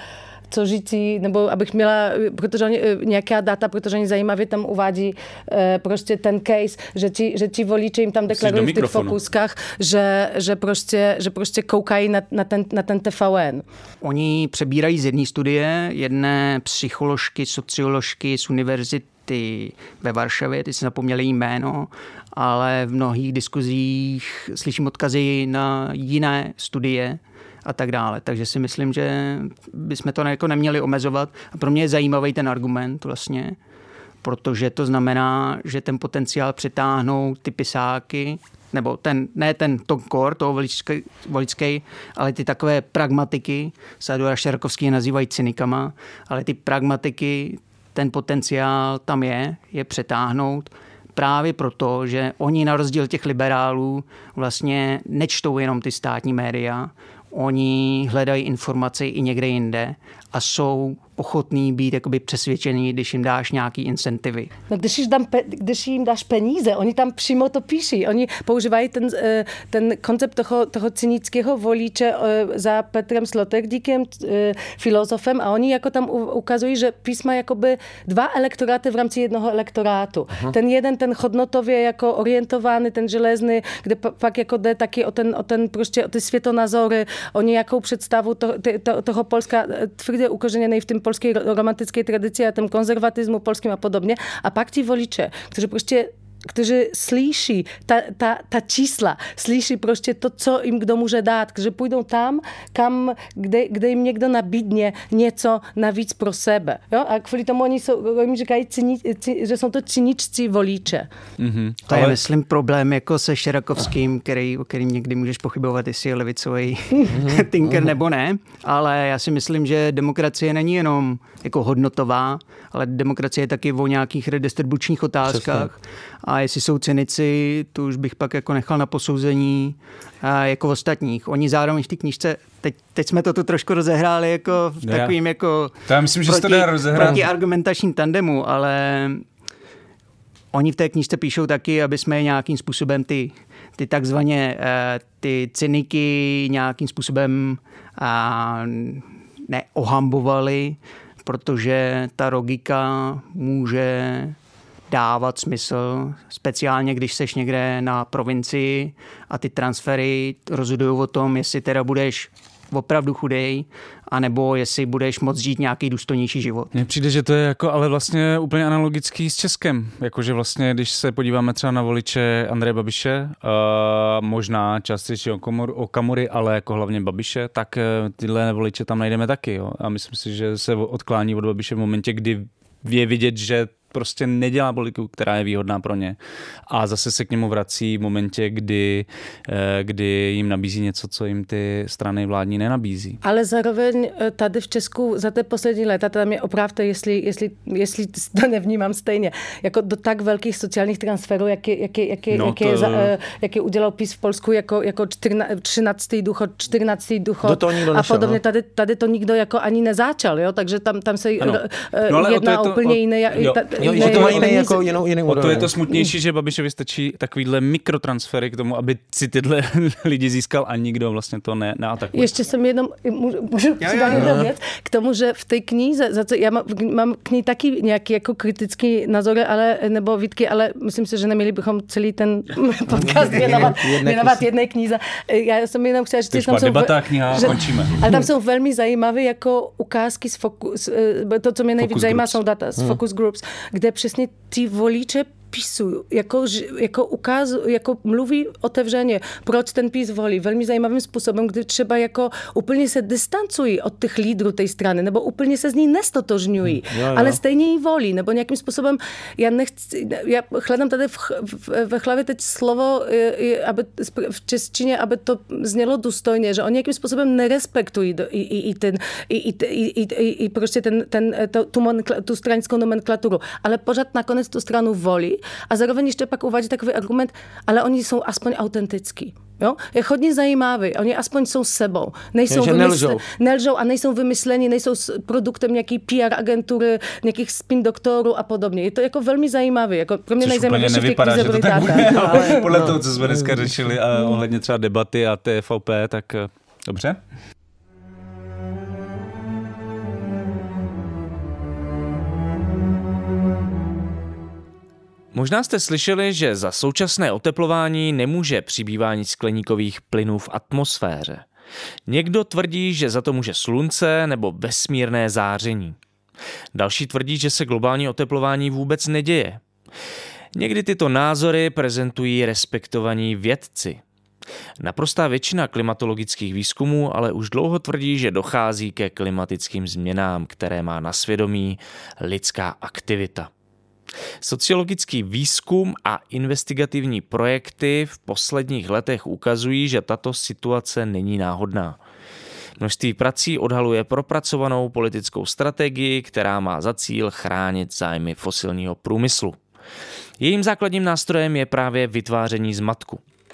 co říci, nebo abych měla, protože oni, eh, nějaká data, protože oni zajímavě tam uvádí e, prostě ten case, že ti, že ti voliči jim tam deklarují v těch fokuskách, že, že, prostě, že prostě koukají na, na, ten, na ten TVN. Oni přebírají z jedné studie, jedné psycholožky, socioložky z univerzity ve Varšavě, ty si zapomněli jméno, ale v mnohých diskuzích slyším odkazy na jiné studie, a tak dále. Takže si myslím, že bychom to jako neměli omezovat. A pro mě je zajímavý ten argument vlastně, protože to znamená, že ten potenciál přitáhnou ty pisáky, nebo ten, ne ten ton core toho voličský, ale ty takové pragmatiky, Sadura Šerkovský je nazývají cynikama, ale ty pragmatiky, ten potenciál tam je, je přetáhnout právě proto, že oni na rozdíl těch liberálů vlastně nečtou jenom ty státní média, oni hledají informace i někde jinde a jsou ochotní být jakoby přesvědčení, když jim dáš nějaký incentivy. No, když, jim dám, když jim dáš peníze, oni tam přímo to píší. Oni používají ten, eh, ten koncept toho, toho cynického voliče eh, za Petrem Sloterdíkem, eh, filozofem a oni jako tam ukazují, že písma jakoby dva elektoráty v rámci jednoho elektorátu. Aha. Ten jeden, ten hodnotově jako orientovaný, ten železný, kde pak jako jde taky o ten, o ten prostě o ty světonazory, o nějakou představu to, to, toho Polska tvrdě ukořeněný v tom polskiej romantyckiej tradycji, a tym konserwatyzmu polskim a podobnie, a pak ci volicze, którzy prostě którzy slyší ta, ta, ta čísla, slyší prostě to, co jim kdo může dát, že půjdou tam, kam, kde, kde jim někdo nabídne něco navíc pro sebe. Jo? A kvůli tomu oni, jsou, oni říkají, cini, že jsou to cyničci voliče. Mm-hmm. To Ale... je, myslím, problém jako se Šerakovským, který, o kterým někdy můžeš pochybovat, jestli je levicový mm-hmm. <laughs> tinker nebo ne. Ale já si myslím, že demokracie není jenom jako hodnotová, ale demokracie je taky o nějakých redistribučních otázkách. Přesně. A jestli jsou cynici, to už bych pak jako nechal na posouzení jako ostatních. Oni zároveň v té knížce, teď, teď jsme to tu trošku rozehráli jako v takovým jako to já myslím, proti, že to dá rozehrát. proti argumentačním tandemu, ale oni v té knížce píšou taky, aby jsme nějakým způsobem ty, ty takzvaně eh, ty cyniky nějakým způsobem neohambovali, protože ta logika může dávat smysl, speciálně když seš někde na provincii a ty transfery rozhodují o tom, jestli teda budeš opravdu chudej, anebo jestli budeš moct žít nějaký důstojnější život. Mně přijde, že to je jako ale vlastně úplně analogický s Českem. Jakože vlastně, když se podíváme třeba na voliče Andreje Babiše, uh, možná částečně o Kamury, ale jako hlavně Babiše, tak uh, tyhle voliče tam najdeme taky. Jo. A myslím si, že se odklání od Babiše v momentě, kdy je vidět, že prostě nedělá politiku, která je výhodná pro ně. A zase se k němu vrací v momentě, kdy, eh, kdy jim nabízí něco, co jim ty strany vládní nenabízí. Ale zároveň eh, tady v Česku za ty poslední léta, tam je opravdu, jestli, jestli, jestli <laughs> to nevnímám stejně, jako do tak velkých sociálních transferů, jak je, jak je, jak je, No, jak je, to- za, eh, jak je udělal PIS v Polsku jako, jako 14, 13. důchod, 14. důchod Do toho nikdo a nešel, podobně. no. Tady, tady to nikdo jako ani nezáčal, jo? takže tam, tam se Ano. No, ale o to jedná je to- úplně o- jiné. jo. ta- Jo, jiné že to mají jiný peníze. jako jinou, jiný O to je úroveň. to smutnější, že Babišovi stačí takovýhle mikrotransfery k tomu, aby si tyhle <laughs> lidi získal a nikdo vlastně to ne, neatakuje. Ještě jsem jenom, můžu, můžu přidat jednu věc k tomu, že v té knize, za co já mám, mám k ní taky nějaký jako kritický názor, ale, nebo výtky, ale myslím si, že neměli bychom celý ten <laughs> podcast věnovat, Jedné věnovat knize. jedné knize. Já jsem jenom chtěla že tam jsou, debata kniha, končíme. ale tam jsou velmi zajímavé jako ukázky z fokus, eh, to, co mě nejvíc zajímá, jsou data z focus groups, kde přesně ty voliče písu, jako, jako, ukázu, jako mluví otevřeně, proč ten pís volí, velmi zajímavým způsobem, kdy třeba jako úplně se distancují od těch lídrů té strany, nebo úplně se z ní nestotožňují, jo, jo. ale stejně ji volí, nebo nějakým způsobem, já nechci, já hledám tady v, v, ve hlavě teď slovo aby, v češtině, aby to znělo důstojně, že oni nějakým způsobem nerespektují do, i, i, i, ten, i, i, i, i, i, prostě ten, ten, to, tu, tu stranickou nomenklaturu, ale pořád nakonec tu stranu volí a zároveň ještě pak uvádí takový argument, ale oni jsou aspoň autentický. Jo? Je hodně zajímavý. Oni aspoň jsou sebou. Nejsou že nelžou. nelžou a nejsou vymyslení, nejsou produktem nějaký PR agentury, nějakých spin doktorů a podobně. Je to jako velmi zajímavé. Jako pro mě nejzajímavější nevypadá, že to tak bude, ale Ale- podle toho, co jsme dneska řešili a ohledně třeba debaty a TFOP, tak eh, dobře. Možná jste slyšeli, že za současné oteplování nemůže přibývání skleníkových plynů v atmosféře. Někdo tvrdí, že za to může slunce nebo vesmírné záření. Další tvrdí, že se globální oteplování vůbec neděje. Někdy tyto názory prezentují respektovaní vědci. Naprostá většina klimatologických výzkumů ale už dlouho tvrdí, že dochází ke klimatickým změnám, které má na svědomí lidská aktivita. Sociologický výzkum a investigativní projekty v posledních letech ukazují, že tato situace není náhodná. Množství prací odhaluje propracovanou politickou strategii, která má za cíl chránit zájmy fosilního průmyslu. Jejím základním nástrojem je právě vytváření zmatku.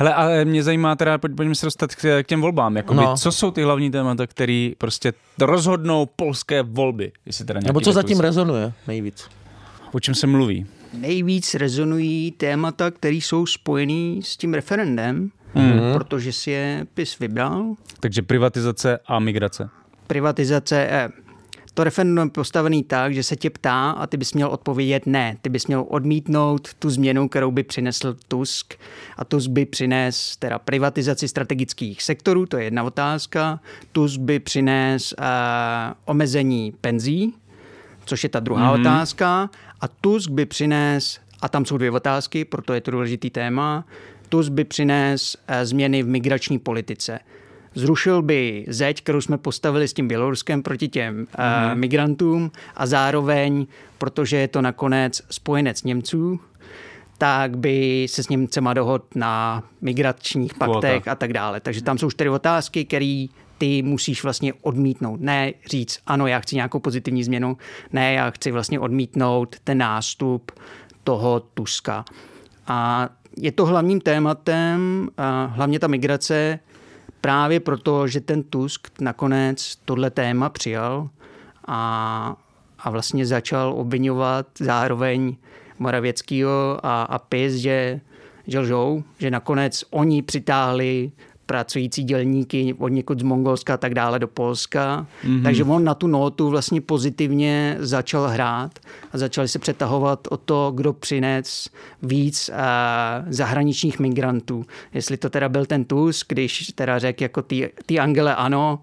Hele, ale mě zajímá teda, pojď- pojďme se dostat k, k těm volbám. Jakoby, No. Co jsou ty hlavní témata, které prostě rozhodnou polské volby? Jestli teda Nebo co zatím rezonuje nejvíc? O čem se mluví? Nejvíc rezonují témata, které jsou spojený s tím referendem, Mhm. protože si je PIS vybral. Takže privatizace a migrace. Privatizace, eh, to referendum je postavený tak, že se tě ptá a ty bys měl odpovědět ne. Ty bys měl odmítnout tu změnu, kterou by přinesl Tusk. A Tusk by přines teda privatizaci strategických sektorů, to je jedna otázka. Tusk by přines eh, omezení penzí, což je ta druhá mm-hmm. otázka. A Tusk by přines, a tam jsou dvě otázky, proto je to důležitý téma, Tusk by přines eh, změny v migrační politice. Zrušil by zeď, kterou jsme postavili s tím Běloruskem proti těm mm-hmm. migrantům a zároveň, protože je to nakonec spojenec Němců, tak by se s Němcema dohod na migračních paktech a tak dále. Takže tam jsou čtyři otázky, které ty musíš vlastně odmítnout. Ne říct, ano, já chci nějakou pozitivní změnu, ne, já chci vlastně odmítnout ten nástup toho Tuska. A je to hlavním tématem, hlavně ta migrace, právě proto, že ten Tusk nakonec tohle téma přijal a, a vlastně začal obvinovat zároveň Moravěckýho a, a PIS, že, že lžou, že nakonec oni přitáhli pracující dělníky od někud z Mongolska a tak dále do Polska. Mm-hmm. Takže on na tu notu vlastně pozitivně začal hrát a začali se přetahovat o to, kdo přines víc zahraničních migrantů. Jestli to teda byl ten Tusk, když teda řekl jako ty Angele ano,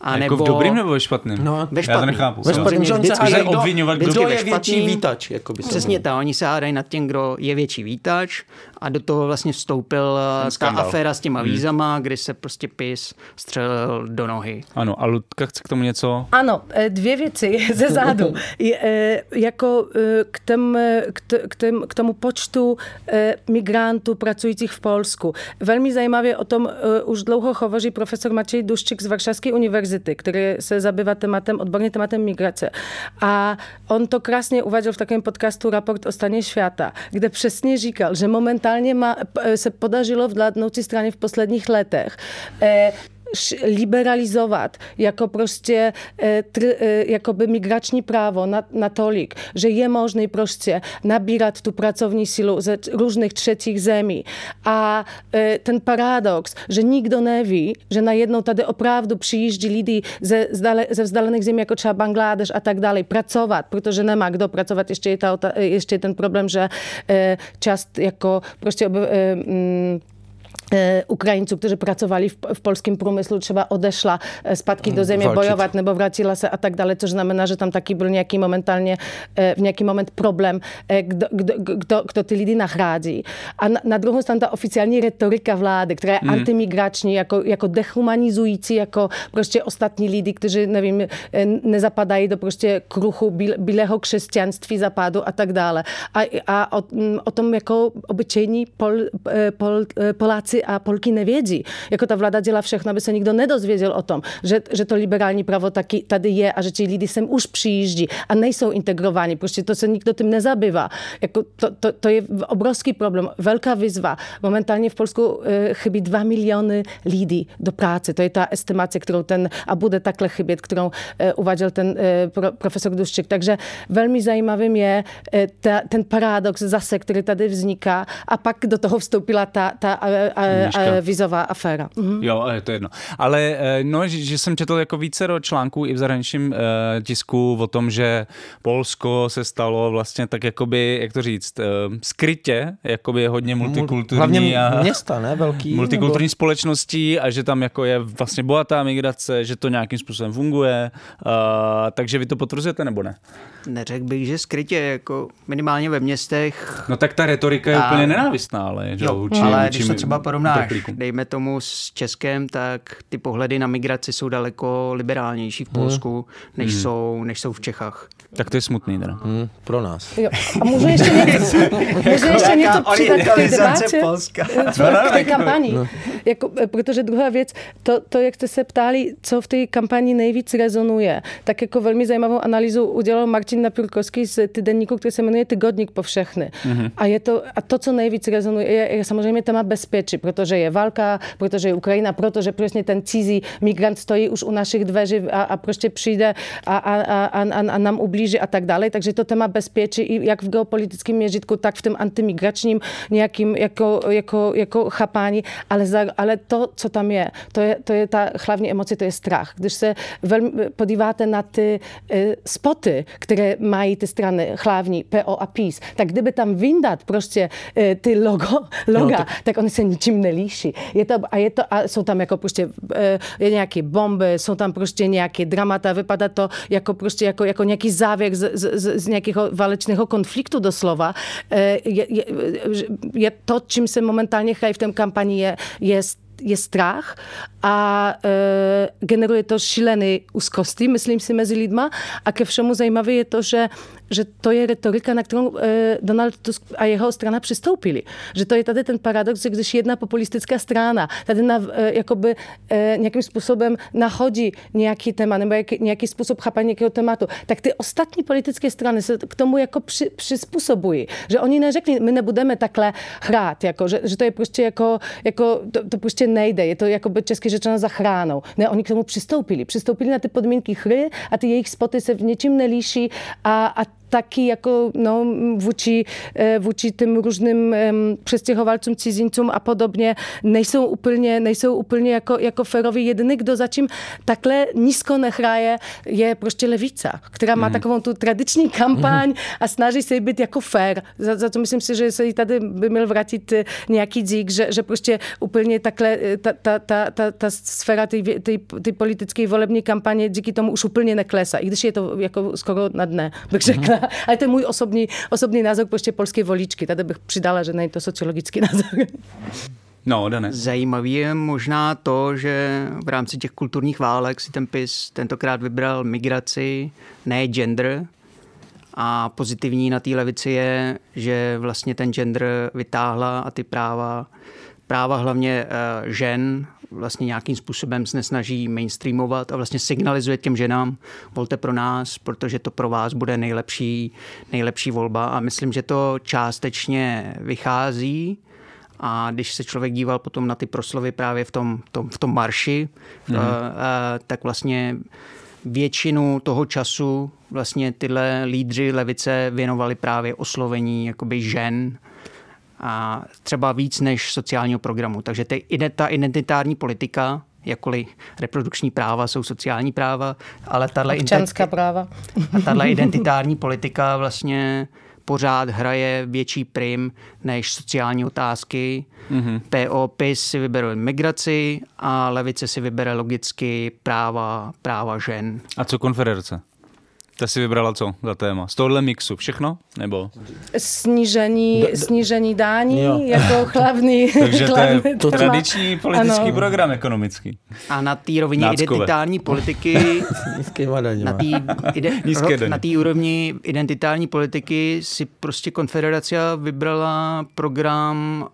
a jako nebo... v dobrým nebo ve špatném? No, ve špatným. Já to nechápu. Ve špatným, že on se hádají obvinovat, kdo, kdo je větší vítač. Jakoby Přesně tak, oni se hádají nad tím, kdo je větší vítač a do toho vlastně vstoupil eh, ta aféra s těma hmm. vízama, kdy se prostě PIS střelil do nohy. Ano, a Ludka chce k tomu něco? Ano, eh, dvě věci <laughs> ze zádu. Eh, jako k, tém, k, tém, k tomu počtu migrantů pracujících v Polsku. Velmi zajímavě o tom už dlouho hovoří profesor Maciej Duščik z Warszawskiej Uniwersity, který se zabývá tématem, odborně tématem migrace. A on to krásně uváděl v takovém podcastu Raport o staně světa, kde přesně říkal, že momentálně momentálně má, se podařilo vládnoucí straně v posledních letech eh, liberalizovat jako prostě e, tr, e, jakoby migrační právo na, natolik, že je možné prostě nabírat tu pracovní silu ze różnych trzecich zemí. A e, ten paradox, że nikdo neví, že najednou tady opravdu přijíždí lidi ze, ze vzdálených zemí, jako třeba Bangladeš a tak dále, pracovat, protože nemá kdo pracovat. Ještě je, ta, ještě je ten problém, že část jako prostě mm, E, Ukrajinců, kteří pracovali v, v polském průmyslu, třeba odešla zpátky do země Walczyć. bojovat nebo vrátila se a tak dále, což znamená, že tam taky byl nějaký momentálně, e, v nějaký moment problém, e, kdo, kdo, kdo, kdo ty lidi. A na, na druhou stranu ta oficiální retorika vlády, která je mm. antimigrační, jako, jako dehumanizující, jako prostě ostatní lidi, kteří, nevím, nezapadají do prostě kruhu bílého křesťanství zapadu a tak dále. A, a o, o tom jako obyčejní pol, pol, Poláci a Polki nevědí. Jako ta vláda dělá všechno, aby se nikdo nedozvěděl o tom, že, že to liberální právo taky tady je a že ti lidi sem už přijíždí a nejsou integrováni. Prostě to se nikdo tím nezabývá. Jako to, to, to je obrovský problém, velká výzva. Momentálně v Polsku e, chybí 2 miliony lidí do práce. To je ta estimace, kterou ten, a bude takhle chybět, kterou e, uváděl ten e, pro, profesor Dušček. Takže velmi zajímavým je e, ta, ten paradox zase, který tady vzniká a pak do toho vstoupila ta, ta a, vizová aféra. Mhm. Jo, je to jedno. Ale eh, no, že, že jsem četl jako více do článků i v zahraničním uh, tisku o tom, že Polsko se stalo vlastně tak jakoby, jak to říct, uh, skrytě, jakoby hodně multikulturní. Hlavně a města, ne? Velký. Multikulturní nebo... společností a že tam jako je vlastně bohatá migrace, že to nějakým způsobem funguje. Uh, takže vy to potvrzujete nebo ne? Neřekl bych, že skrytě, jako minimálně ve městech. No tak ta retorika je a... úplně nenávistná, ale, jo, vůči, ale vůči když to třeba porovnáš, dejme tomu s Českem, tak ty pohledy na migraci jsou daleko liberálnější v Polsku, hmm. než, hmm. Jsou, než jsou v Čechách. Tak to je smutný teda. Hmm, pro nás. Jo. A můžu ještě <laughs> něco, můžu ještě něco přidat k té debatě? Polska. V té kampani. No. Jako, protože druhá věc, to, to, jak jste se ptali, co v té kampani nejvíc rezonuje, tak jako velmi zajímavou analýzu udělal Martin Napilkovský z týdenníku, který se jmenuje Tygodník po všechny. Mm-hmm. A, je to, a to, co nejvíc rezonuje, je, je samozřejmě téma bezpečí, protože je válka, protože je Ukrajina, protože přesně ten cizí migrant stojí už u našich dveří a, a prostě přijde a, a, a, a, a nám ublíží a tak dále. Takže to téma bezpečí, jak v geopolitickém měřitku, tak v tom antimigračním nějakým jako, jako, jako chápání, ale, za, ale to, co tam je, to je, to je ta hlavní emoce, to je strach. Když se velmi podíváte na ty e, spoty, které mají ty strany hlavní, PO a PIS, tak kdyby tam vyndat prostě e, ty logo, loga, no, to... tak oni se ničím nelíší. Je to, a, je to, a jsou tam jako prostě e, je nějaké bomby, jsou tam prostě nějaké dramata, vypadá to jako prostě jako, jako nějaký závěr z, z, z nějakého válečného konfliktu doslova. Je, je, je to, čím se momentálně hrají v tom kampani, je, je je strach a e, generuje to šílené úzkosti, myslím si, mezi lidma. A ke všemu zajímavé je to, že že to je retorika, na kterou e, Donald Tusk a jeho strana přistoupili. Že to je tady ten paradox, že když jedna populistická strana tady na, e, jakoby e, nějakým způsobem nachodí nějaký téma nebo jak, nějaký způsob chápání nějakého tématu, tak ty ostatní politické strany se k tomu jako při, přizpůsobují. Že oni neřekli, my nebudeme takhle hrát, jako, že, že to je prostě jako, jako to, to prostě nejde, je to jako by česky řečeno zachránou. Ne, oni k tomu přistoupili. Přistoupili na ty podmínky hry a ty jejich spoty se v něčím nelíší a, a taky jako no, eh, vůči tym różnym um, přestěhovalcům, cizincům a podobně nejsou úplně, nejsou úplně jako, jako feroví. Jediný, kdo zatím takhle nízko nehraje, je prostě levica, která má mm. takovou tu tradiční kampaň a snaží se být jako fair. Za, za to myslím si, že se tady by měl vrátit eh, nějaký dík, že, že prostě úplně takhle eh, ta, ta, ta, ta, ta sféra ty politické volební kampaně díky tomu už úplně neklesá, i když je to jako skoro na dne, bych řekla. <laughs> Ale to je můj osobní, osobní názor prostě polské voličky. Tady bych přidala, že není to sociologický <laughs> názor. No, Dane. Zajímavý je možná to, že v rámci těch kulturních válek si ten PIS tentokrát vybral migraci, ne gender. A pozitivní na té levici je, že vlastně ten gender vytáhla a ty práva, práva hlavně uh, žen vlastně nějakým způsobem se nesnaží mainstreamovat a vlastně signalizuje těm ženám, volte pro nás, protože to pro vás bude nejlepší, nejlepší volba. A myslím, že to částečně vychází. A když se člověk díval potom na ty proslovy právě v tom, tom, v tom marši, mm. tak vlastně většinu toho času vlastně tyhle lídři levice věnovali právě oslovení jakoby žen, a třeba víc než sociálního programu. Takže ta identitární politika, jakkoliv reprodukční práva jsou sociální práva, ale tahle, Občanská práva. A tahle identitární politika vlastně pořád hraje větší prim než sociální otázky. Mm-hmm. PO, PIS si vybere migraci a levice si vybere logicky práva, práva žen. A co konfederace? Ta si vybrala co za téma? Z tohohle mixu všechno? Nebo? Snížení, d- snížení dání jo. jako <laughs> hlavní Takže to je to tradiční politický ano. program ekonomický. A na té rovině Náckové. identitární politiky <laughs> na té ide, na úrovni identitární politiky si prostě konfederace vybrala program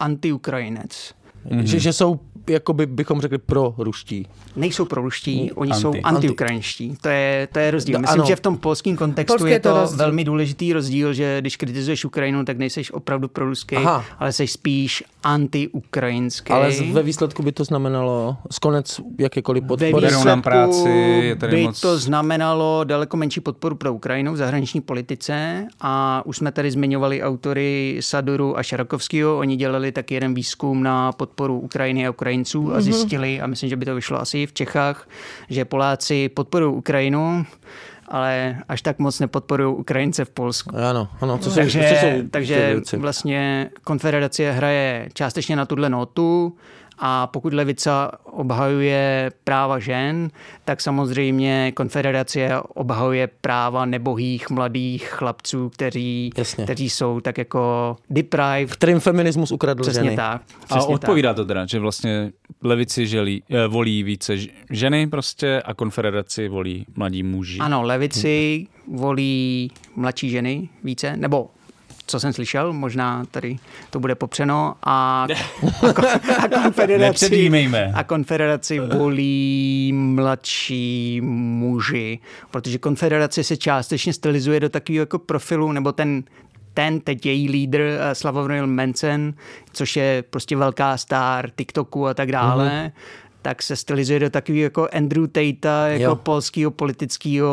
anti-Ukrajinec. Mm-hmm. Že, že jsou jakoby bychom řekli pro ruští. Nejsou pro ruští, oni Anti. jsou antiukrajinští. To je, to je rozdíl. Myslím, ano. že v tom polském kontextu Polské je to, to velmi důležitý rozdíl, že když kritizuješ Ukrajinu, tak nejseš opravdu pro ruský, ale jsi spíš antiukrajinský. Ale ve výsledku by to znamenalo skonec jakékoliv podpory. Ve nám práci, je by moc... to znamenalo daleko menší podporu pro Ukrajinu v zahraniční politice a už jsme tady zmiňovali autory Saduru a Šarakovského. Oni dělali taky jeden výzkum na podporu Ukrajiny a Ukrajiny Ukrajinců a mhm. zjistili, a myslím, že by to vyšlo asi i v Čechách, že Poláci podporují Ukrajinu, ale až tak moc nepodporují Ukrajince v Polsku. Ano, ano. Co takže co jsou takže vlastně konfederace hraje částečně na tuhle notu, a pokud levica obhajuje práva žen, tak samozřejmě konfederace obhajuje práva nebohých mladých chlapců, kteří, kteří jsou tak jako deprived. Kterým feminismus ukradl přesně ženy. Tak, přesně a odpovídá tak. to teda, že vlastně levici želí, eh, volí více ženy prostě a konfederaci volí mladí muži. Ano, levici volí mladší ženy více, nebo co jsem slyšel, možná tady to bude popřeno a, <laughs> a, a konfederaci, a konfederaci volí mladší muži, protože konfederace se částečně stylizuje do takového jako profilu, nebo ten ten teď její lídr eh, Slavomir Mencen, což je prostě velká star TikToku a tak dále, mm-hmm tak se stylizuje do takového jako Andrew Tate, jako polského politického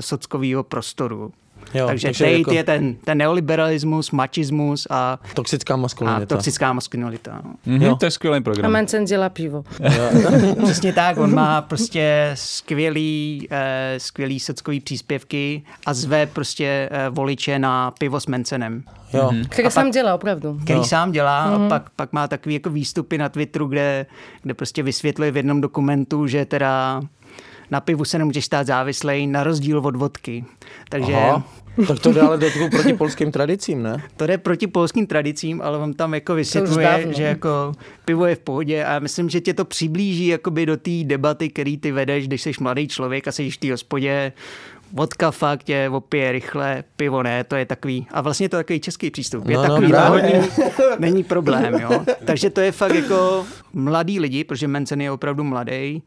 sockového prostoru. Jo, takže, takže Tate jako... je ten, ten neoliberalismus, machismus a toxická maskulinita. A toxická maskulinita. No. Mm-hmm, to je skvělý program. A Mencen dělá pivo. <laughs> <laughs> Přesně tak, on má prostě skvělý, eh, skvělý sockový příspěvky a zve prostě eh, voliče na pivo s Mencenem. Jo. Mm-hmm. Který sám dělá, opravdu. Který jo. sám dělá mm-hmm. a pak, pak má takový jako výstupy na Twitteru, kde, kde prostě vysvětluje v jednom dokumentu, že teda na pivu se nemůžeš stát závislej na rozdíl od vodky. Takže Aha. Tak to jde ale jde proti polským tradicím, ne? <laughs> To jde proti polským tradicím, ale on tam jako vysvětluje, že jako pivo je v pohodě a myslím, že tě to přiblíží jakoby do té debaty, který ty vedeš, když jsi mladý člověk a jsi v té hospodě, vodka fakt je opije rychle, pivo ne, to je takový, a vlastně to je takový český přístup, je no, no takový no, náhodný, <laughs> není problém, jo. Takže to je fakt jako mladý lidi, protože Mencen je opravdu mladý,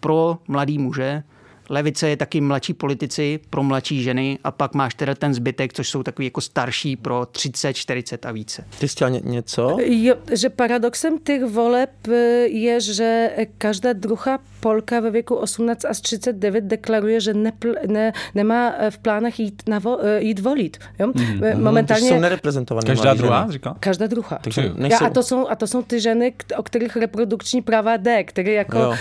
pro mladý muže, levice je taky mladší politici pro mladší ženy a pak máš teda ten zbytek, což jsou takový jako starší pro 30, 40 a více. Ty jsi ně, něco? Jo, že paradoxem těch voleb e, je, že každá druhá Polka ve věku 18 až 39 deklaruje, že nepl, ne, nemá v plánech jít, na vo, e, jít volit. Jo? Mm-hmm. Momentálně... jsou nereprezentované Každá druhá, říká? Každá druhá. Takže nejsou... a, to jsou, a to jsou ty ženy, o kterých reprodukční práva jde, které jako jo.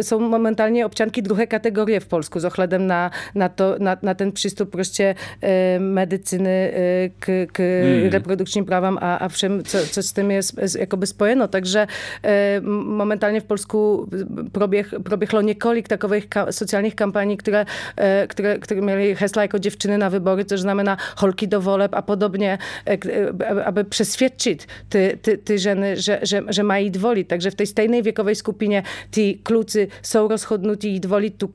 jsou momentálně občanky druhé kategorie v Polsku s ohledem na, na, to, na, na ten přístup prostě e, medicíny e, k, k hmm. reprodukčním právám a, a všem, co, co s tím je jakoby spojeno. Takže e, momentálně v Polsku proběh, proběhlo několik takových ka, sociálních kampaní, které, e, které, které měly hesla jako dziewczyny na wybory, což znamená holky do voleb a podobně, e, e, aby přesvědčit ty, ty, ty ženy, že, že, že mají jít volit. Takže v té stejné věkové skupině ty kluci jsou rozhodnutí jít volit tu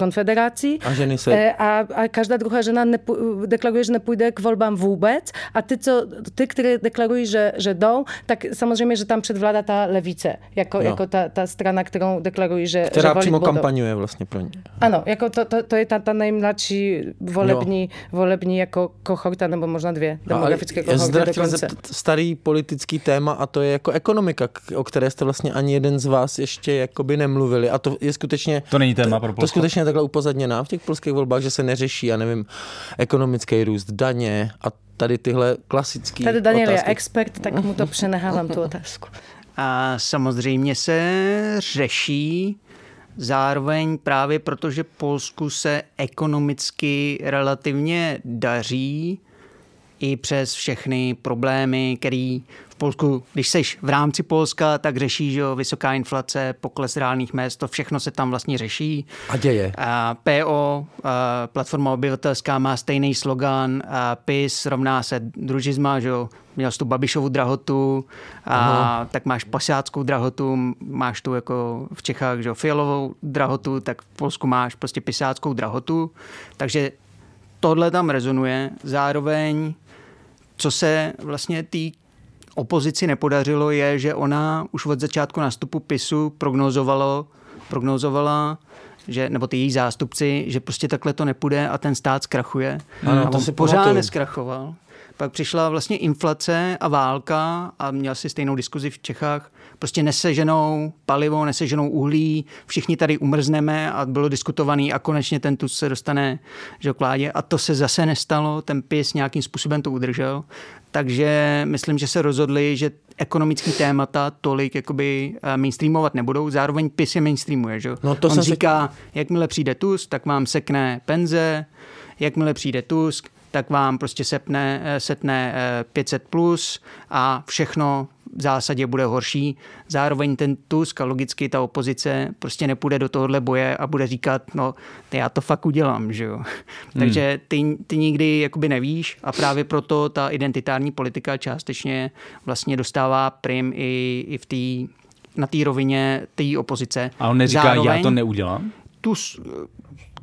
konfederaci. A ženy se... A, a každá druhá žena nepu, deklaruje, že nepůjde k volbám vůbec. A ty, co, ty které deklarují, že, že jdou, tak samozřejmě, že tam předvládá ta levice, jako, jako ta, ta strana, kterou deklarují, že Která že přímo kampaňuje vlastně pro ně. Ano, jako to, to, to je ta, ta nejmladší volební, volební jako kohorta, nebo možná dvě demografické kohorty Já chtěl zeptat starý politický téma a to je jako ekonomika, o které jste vlastně ani jeden z vás ještě jakoby nemluvili. A to je skutečně... To není téma pro Polsko. To skutečně takhle upozadněná v těch polských volbách, že se neřeší, já nevím, ekonomický růst, daně a tady tyhle klasické Tady Daniel otázky. je expert, tak mu to přenehávám tu otázku. A samozřejmě se řeší zároveň právě protože Polsku se ekonomicky relativně daří i přes všechny problémy, které v Polsku, když seš v rámci Polska, tak řeší, že jo, vysoká inflace, pokles reálných mest, to všechno se tam vlastně řeší. A děje. A PO, a platforma obyvatelská, má stejný slogan, a PIS rovná se družizma, že jo, měl jsi tu Babišovu drahotu, a Aha. tak máš pasiáckou drahotu, máš tu jako v Čechách, že jo, fialovou drahotu, tak v Polsku máš prostě pisáckou drahotu, takže tohle tam rezonuje. Zároveň, co se vlastně tý opozici nepodařilo, je, že ona už od začátku nástupu PISu prognozovalo, prognozovala, že, nebo ty její zástupci, že prostě takhle to nepůjde a ten stát zkrachuje. Ano, a to on si pořád pamatuju. neskrachoval. Pak přišla vlastně inflace a válka a měl si stejnou diskuzi v Čechách. Prostě neseženou palivo, neseženou uhlí, všichni tady umrzneme a bylo diskutovaný a konečně ten tu se dostane že k vládě. A to se zase nestalo, ten PIS nějakým způsobem to udržel. Takže myslím, že se rozhodli, že ekonomický témata tolik jakoby eh, mainstreamovat nebudou. Zároveň PIS je mainstreamuje. Že? No to On říká, si... jakmile přijde Tusk, tak vám sekne penze, jakmile přijde Tusk, tak vám prostě sepne, eh, setne 500 plus a všechno v zásadě bude horší. Zároveň ten Tusk a logicky ta opozice prostě nepůjde do tohohle boje a bude říkat, no já to fakt udělám, že jo. Hmm. Takže ty, ty nikdy jakoby nevíš a právě proto ta identitární politika částečně vlastně dostává prim i, i v té na té rovině té opozice. A on neříká, Zároveň, já to neudělám? Tus,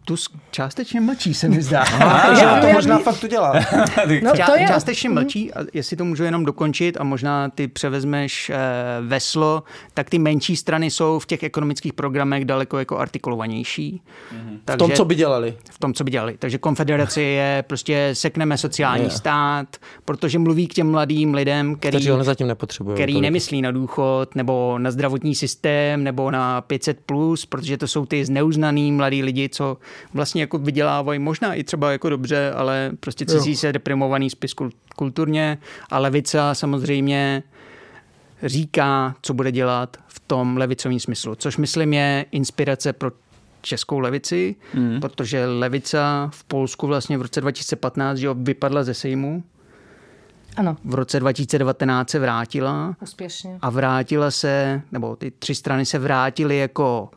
Tusk částečně mlčí, se mi zdá. <laughs> Aha, to možná fakt udělá. <laughs> no, to je... Částečně mlčí, a jestli to můžu jenom dokončit a možná ty převezmeš eh, veslo, tak ty menší strany jsou v těch ekonomických programech daleko jako artikulovanější. Mm-hmm. Takže, v tom, co by dělali. V tom, co by dělali. Takže konfederace je prostě sekneme sociální je. stát, protože mluví k těm mladým lidem, který, Kteří ho zatím nepotřebují. Který tolik. nemyslí na důchod, nebo na zdravotní systém, nebo na 500+, plus, protože to jsou ty zneuznaný mladí lidi, co vlastně jako vydělávají možná i třeba jako dobře, ale prostě cizí se deprimovaný spis kulturně a levica samozřejmě říká, co bude dělat v tom levicovém smyslu, což myslím je inspirace pro českou levici, mm. protože levica v Polsku vlastně v roce 2015 že vypadla ze Sejmu. Ano. V roce 2019 se vrátila. Úspěšně. A vrátila se, nebo ty tři strany se vrátily jako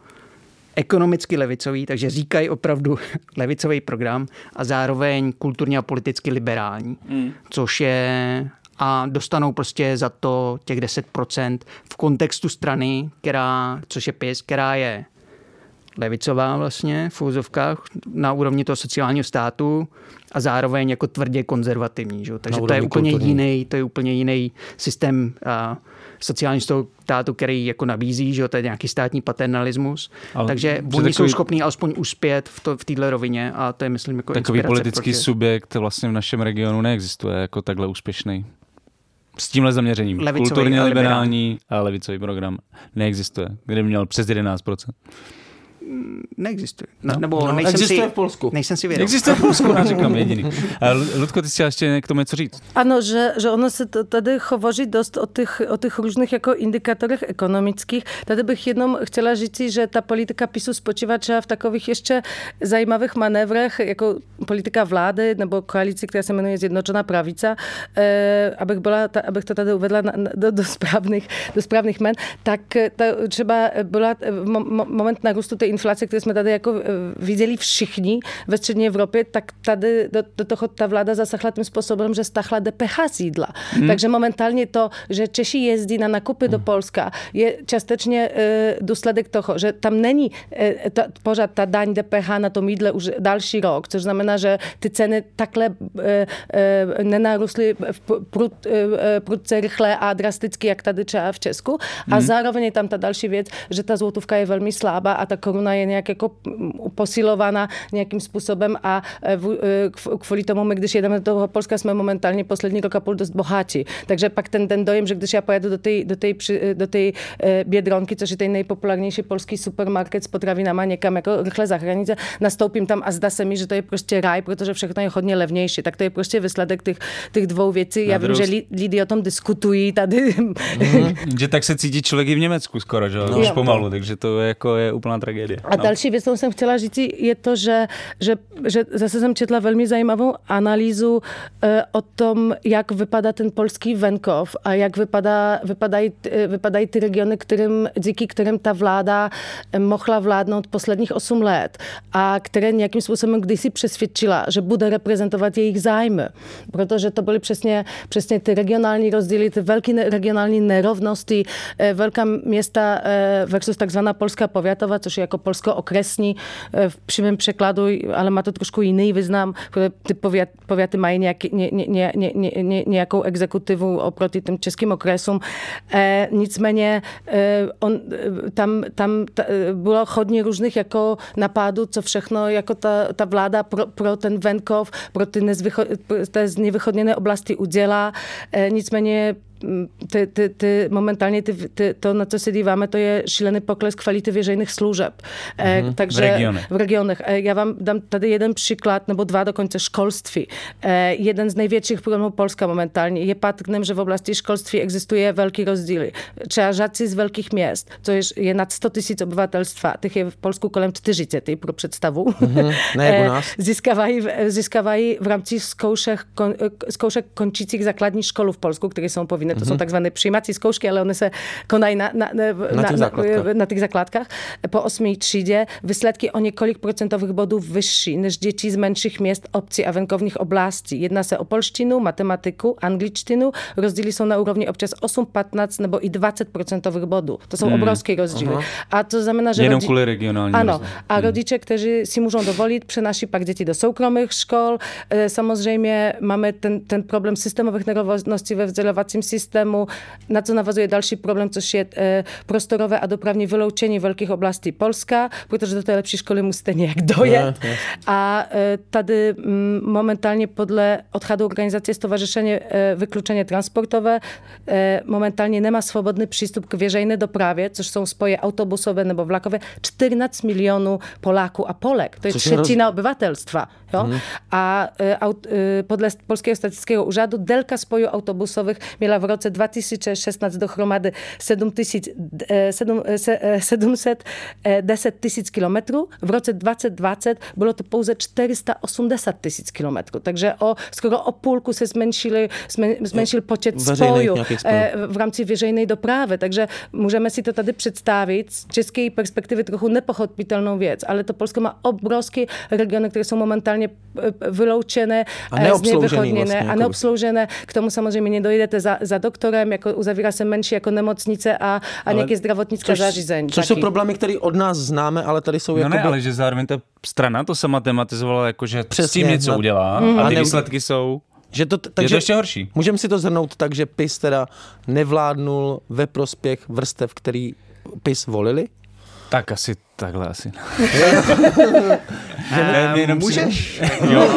ekonomicky levicový, takže říkají opravdu <laughs> levicový program a zároveň kulturně a politicky liberální, mm. což je a dostanou prostě za to těch 10% v kontextu strany, která, což je PIS, která je levicová vlastně v úzovkách na úrovni toho sociálního státu a zároveň jako tvrdě konzervativní. Že? Takže to je úplně kulturní. jiný, to je úplně jiný systém a, sociálního státu, který jako nabízí, že to je nějaký státní paternalismus. Ale Takže oni takový, jsou schopní alespoň uspět v, to, v této rovině a to je, myslím, jako Takový politický proti... subjekt vlastně v našem regionu neexistuje jako takhle úspěšný. S tímhle zaměřením. Levicový Kulturně liberální a levicový program neexistuje, kde měl přes 11% neexistuje. No, nebo no, nejsem existuje si, v Polsku. Nejsem si vědom. Existuje v Polsku, říkám <laughs> jediný. Ludko, ty chtěla ještě k tomu něco říct? Ano, že, že ono se tady hovoří dost o těch, o těch různých jako indikátorech ekonomických. Tady bych jenom chtěla říct, že ta politika PiSu spočívá třeba v takových ještě zajímavých manévrech, jako politika vlády nebo koalici, která se jmenuje Zjednočená pravica, eh, abych, byla, ta, abych to tady uvedla na, na, do, do, správných, do správných men, tak ta, třeba byla mo, moment nárůstu té inflace, které jsme tady jako eh, viděli všichni ve střední Evropě, tak tady do, do toho ta vláda zasahla tím způsobem, že stahla DPH z jídla. Hmm. Takže momentálně to, že Češi jezdí na nakupy hmm. do Polska, je částečně e, důsledek toho, že tam není e, ta, pořád ta daň DPH na tom jídle už další rok, což znamená, že ty ceny takhle e, e, nenarůstly prud, e, prudce rychle a drasticky, jak tady třeba v Česku. A hmm. zároveň tam ta další věc, že ta złotówka je velmi slabá a ta koruna ona je nějak jako posilována nějakým způsobem a e, e, kvůli tomu my, když jedeme do toho Polska, jsme momentálně poslední rok a půl dost bohatí. Takže pak ten, ten dojem, že když já pojedu do té do tej, do tej e, Biedronky, což je ten nejpopulárnější polský supermarket s potravinama někam jako rychle za hranice, nastoupím tam a zdá se mi, že to je prostě ráj, protože všechno je hodně levnější. Tak to je prostě výsledek těch, těch dvou věcí. Já vím, že lidi o tom diskutují tady. Mm-hmm. že tak se cítí člověk i v Německu skoro, že? No. Už pomalu, takže to je, jako je úplná tragédie. A no. další věc, kterou jsem chtěla říct, je to, že, že, že zase jsem četla velmi zajímavou analýzu e, o tom, jak vypadá ten polský venkov a jak vypadá, vypadají, e, vypadají ty regiony, kterým, díky kterým ta vláda e, mohla vládnout posledních 8 let a které nějakým způsobem kdysi přesvědčila, že bude reprezentovat jejich zájmy. Protože to byly přesně, přesně ty regionální rozdíly, ty velké regionální nerovnosti, velká města versus takzvaná polská powiatowa, což je jako Polsko okresní eh, v přímém překladu, ale má to trošku jiný význam, protože ty povět, pověty mají nějaký, ně, ně, ně, ně, nějakou exekutivu oproti těm českým okresům. E, nicméně e, on, tam, tam ta, bylo hodně různých jako napádů, co všechno jako ta, ta vláda pro, pro ten venkov, pro ty, nezvycho, ty nevychodněné oblasti udělá. E, nicméně ty, ty, ty, momentálně ty, ty, to, na co se díváme, to je šílený pokles kvality veřejných služeb. Mm-hmm. Takže, v regionech. V regionech. E, já vám dám tady jeden příklad, nebo dva dokonce školství. E, jeden z největších problémů Polska momentálně je patrným, že v oblasti školství existuje velký rozdíly. Třeba žáci z velkých měst, to je, je nad 100 tisíc obyvatelstva, těch je v Polsku kolem 40, pro představu. Mm-hmm. Ne jak u nás. získávají, získávají v rámci zkoušek, kon, zkoušek končících základní školu v Polsku, které jsou povinné to mm-hmm. jsou takzvané přijímací zkoušky, ale one se konají na, na, na, na, těch, základkách. na, na těch základkách. Po osmé třídě výsledky o několik procentových bodů vyšší než děti z menších měst, obcí a venkovních oblastí. Jedná se o polštinu, matematiku, angličtinu. Rozdíly jsou na úrovni občas 8, 15 nebo i 20 procentových bodů. To jsou hmm. obrovské rozdíly. Aha. A to znamená, že Jenom rodi... kvůli regionální. Ano. A hmm. rodiče, kteří si můžou dovolit, přenáší pak děti do soukromých škol. E, samozřejmě máme ten, ten problém systémových nerovností ve vzdělávacím systému systému, na co navazuje další problém, což je e, prostorové a dopravní vyloučení velkých oblastí Polska, protože do té lepší školy musíte nějak dojet. Ne, a e, tady m, mm, momentálně podle odchodu organizace Stowarzyszenie e, Wykluczenie Transportowe momentálně nemá svobodný přístup k veřejné dopravě, což jsou spoje autobusové nebo vlakové, 14 milionů Poláků a Polek. To je třetina roz... obyvatelstva. Jo? Hmm. A aut, podle Polskiego Statistického Úřadu delka spojů autobusowych miała w roce 2016 dohromady 710 tisíc kilometrů. V roce 2020 bylo to pouze 480 tisíc kilometrů. Takže o, skoro o půlku se zmenšili, zmenšil počet spojů eh, v rámci veřejné dopravy. Takže můžeme si to tady představit z české perspektivy trochu nepochopitelnou věc, ale to Polsko má obrovské regiony, které jsou momentálně eh, vyloučené, a neobsloužené, vlastně, a neobsloužené. K tomu samozřejmě nedojdete za, za za doktorem, jako uzavírá se menší jako nemocnice a, a nějaké zdravotnické zařízení. Což jsou problémy, které od nás známe, ale tady jsou no jakoby... ne, ale že zároveň ta strana to sama tematizovala, jako že Přesně, s tím něco no. udělá mm. a ty výsledky jsou že to, takže je to ještě horší. Můžeme si to zhrnout tak, že PIS teda nevládnul ve prospěch vrstev, který PIS volili? Tak asi takhle asi. <laughs> ne, jenom můžeš. <laughs> jo.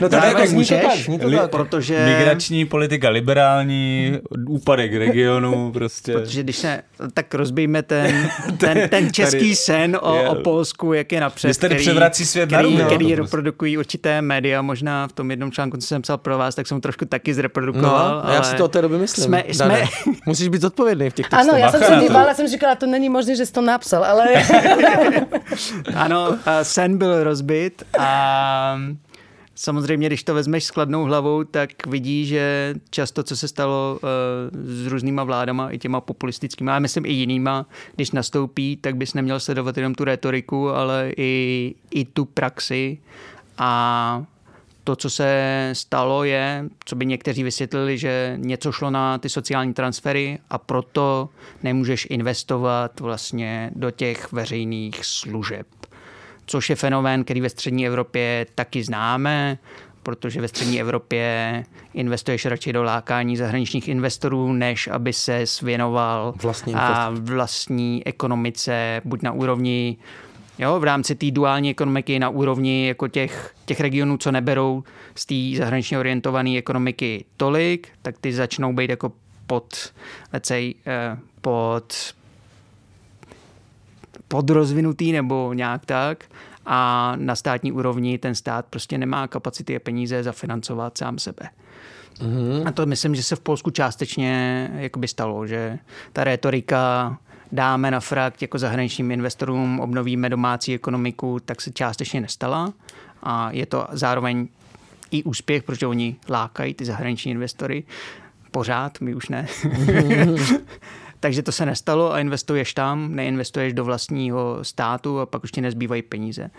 No to jako můžeš, to tak, protože... Migrační politika liberální, úpadek regionu <laughs> prostě. Protože když se, tak rozbijme ten, ten, ten český tady, sen o, je, o Polsku, jak je napřed, který, převrací svět který, na který, který reprodukují určité média, možná v tom jednom článku, co jsem psal pro vás, tak jsem trošku taky zreprodukoval. No, ale já si to od té doby myslím. Jsme, jsme... Musíš být zodpovědný v těch textech. Ano, já jsem se dívala, jsem říkala, to není možné, že jsi to napsal, ale... ano, sen byl rozbit a Samozřejmě, když to vezmeš s kladnou hlavou, tak vidí, že často, co se stalo uh, s různýma vládama, i těma populistickými, a myslím i jinýma, když nastoupí, tak bys neměl sledovat jenom tu retoriku, ale i, i tu praxi. A to, co se stalo, je, co by někteří vysvětlili, že něco šlo na ty sociální transfery a proto nemůžeš investovat vlastně do těch veřejných služeb. Což je fenomén, který ve střední Evropě taky známe, protože ve střední Evropě investuješ radši do lákání zahraničních investorů, než aby se svěnoval vlastní, a vlastní ekonomice, buď na úrovni Jo, v rámci té duální ekonomiky na úrovni jako těch, těch regionů, co neberou z té zahraničně orientované ekonomiky tolik, tak ty začnou být jako pod, let's say, eh, pod podrozvinutý nebo nějak tak a na státní úrovni ten stát prostě nemá kapacity a peníze zafinancovat sám sebe. Mm-hmm. A to myslím, že se v Polsku částečně jakoby stalo, že ta retorika dáme na frak jako zahraničním investorům, obnovíme domácí ekonomiku, tak se částečně nestala. A je to zároveň i úspěch, protože oni lákají ty zahraniční investory. Pořád, my už ne. <laughs> Takže to se nestalo a investuješ tam, neinvestuješ do vlastního státu a pak už ti nezbývají peníze.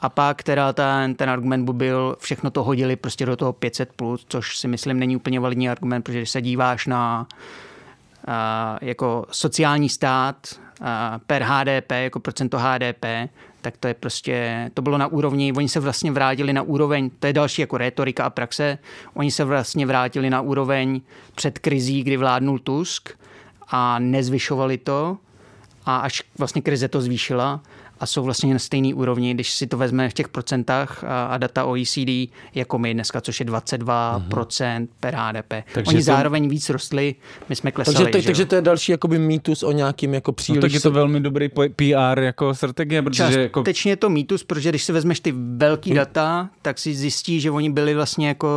A pak teda ten, ten argument byl, všechno to hodili prostě do toho 500+, plus, což si myslím není úplně validní argument, protože když se díváš na jako sociální stát per HDP, jako procento HDP, tak to je prostě, to bylo na úrovni, oni se vlastně vrátili na úroveň, to je další jako retorika a praxe, oni se vlastně vrátili na úroveň před krizí, kdy vládnul Tusk a nezvyšovali to a až vlastně krize to zvýšila a jsou vlastně na stejné úrovni, když si to vezme v těch procentách a, a data OECD jako my dneska, což je 22% mm-hmm. per HDP. Takže Oni to... zároveň víc rostli, my jsme klesali. Takže to, takže to je další jakoby mýtus o nějakým jako příliš... No, tak je to velmi dobrý PR jako strategie, protože jako... Částečně je to mýtus, protože když si vezmeš ty velký hm. data, tak si zjistí, že oni byli vlastně jako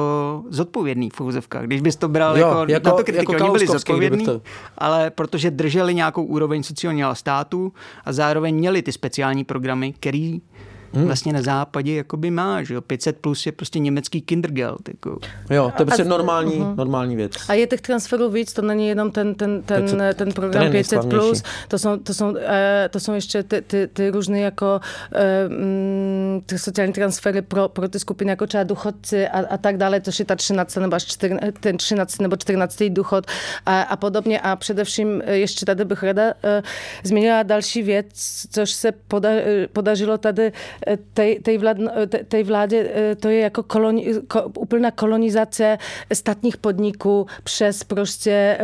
zodpovědní v úzovkách. Když bys to bral jo, jako, jako, na to kritiku, jako oni byli zodpovědní, to... ale protože drželi nějakou úroveň sociálního státu a zároveň měli ty speciální speciální programy, který hmm. vlastně na západě jakoby má, že jo, 500 plus je prostě německý Kindergeld. Jako. Jo, to je prostě normální, uh-huh. normální věc. A je těch transferů víc, to není jenom ten, ten, ten, 500, ten program 500 plus, to jsou, to jsou, eh, to jsou ještě ty, ty, ty různé jako eh, mm, ty sociální transfery pro, pro ty skupiny jako třeba důchodci a, a tak dále, to je ta 13 nebo až 14, ten 13 nebo 14 důchod a, a podobně a především eh, ještě tady bych rada změnila další věc, což se poda, podařilo tady tej, tej, vlád, tej vládě e, to je jako koloni, ko, úplná kolonizace statních podniků přes prostě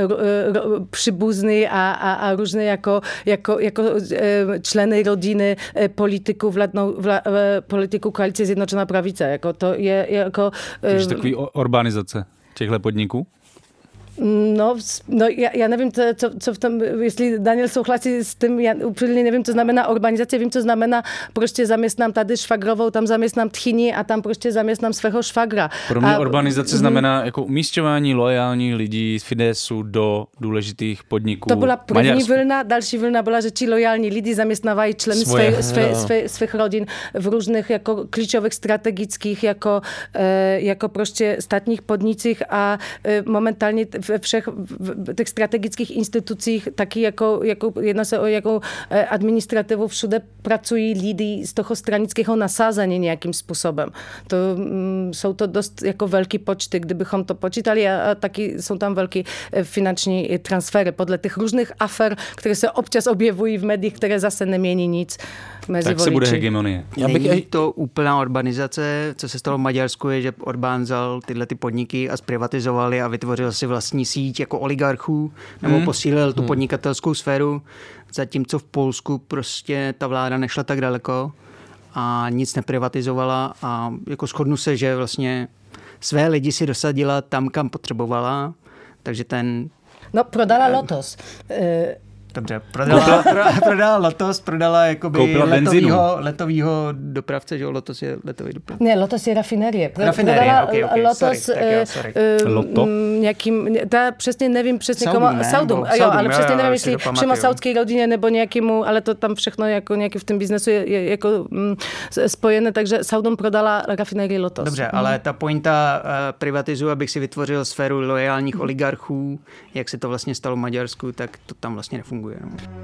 příbuzný a, a, a různé jako, jako, jako e, členy rodiny e, politiků vládnou, vlá, politiku koalice Zjednočená pravice. Jako to je jako... Takže takový urbanizace těchto podniků? No, no já, já nevím, co, co, co v tom, jestli Daniel souhlasí s tím, já úplně nevím, co znamená urbanizace, vím, co znamená, prostě zaměstnám tady švagrovou, tam zaměstnám tchyni a tam prostě zaměstnám svého švagra. Pro mě a, urbanizace znamená jako umístěvání lojálních lidí z Fidesu do důležitých podniků. To byla první Maďarsku. vlna, další vlna byla, že ti lojální lidi zaměstnávají členy své, své, své, svých rodin v různých jako klíčových strategických jako, e, jako prostě státních podnicích a e, momentálně ve všech v těch strategických institucích, taky jako, jako jedná se o jakou e, administrativu, všude pracují lidi z toho stranického nasázení nějakým způsobem. To mm, jsou to dost jako velký počty, kdybychom to počítali a, a taky jsou tam velký e, finanční transfery podle těch různých afer, které se občas objevují v médiích, které zase nemění nic mezi Tak voliči. se bude hegemonie. Já bych- Není to úplná urbanizace, co se stalo v Maďarsku, je, že Orbán vzal tyhle ty podniky a zprivatizoval je a vytvořil si vlastní síť jako oligarchů, nebo Hmm. posílil tu podnikatelskou sféru, zatímco v Polsku prostě ta vláda nešla tak daleko a nic neprivatizovala a jako shodnu se, že vlastně své lidi si dosadila tam, kam potřebovala, takže ten No, prodala Lotos. Dobře, prodala, pro, prodala Lotos, prodala jakoby Koupila letovýho, letovýho dopravce, že jo, Lotos je letový dopravce. Ne, Lotos je rafinérie. Pro- Rafinérie, prodala okej, okej, Lotos sorry, tak jo, eh, sorry. eh, Loto? nějakým, ta přesně nevím přesně Saudum, komu, ne? Saudum, Nebo jo, Saudum, ale jo, přesně jo, nevím, jestli pamatuju. saudské rodině nebo nějakému, ale to tam všechno jako nějaký v tom biznesu je, je jako mm, spojené, takže Saudum prodala rafinérii Lotos. Dobře, Mm. ale ta pointa uh, privatizu, abych si vytvořil sféru loajálních oligarchů, jak se to vlastně stalo v Maďarsku, tak to tam vlastně nefunguje. No.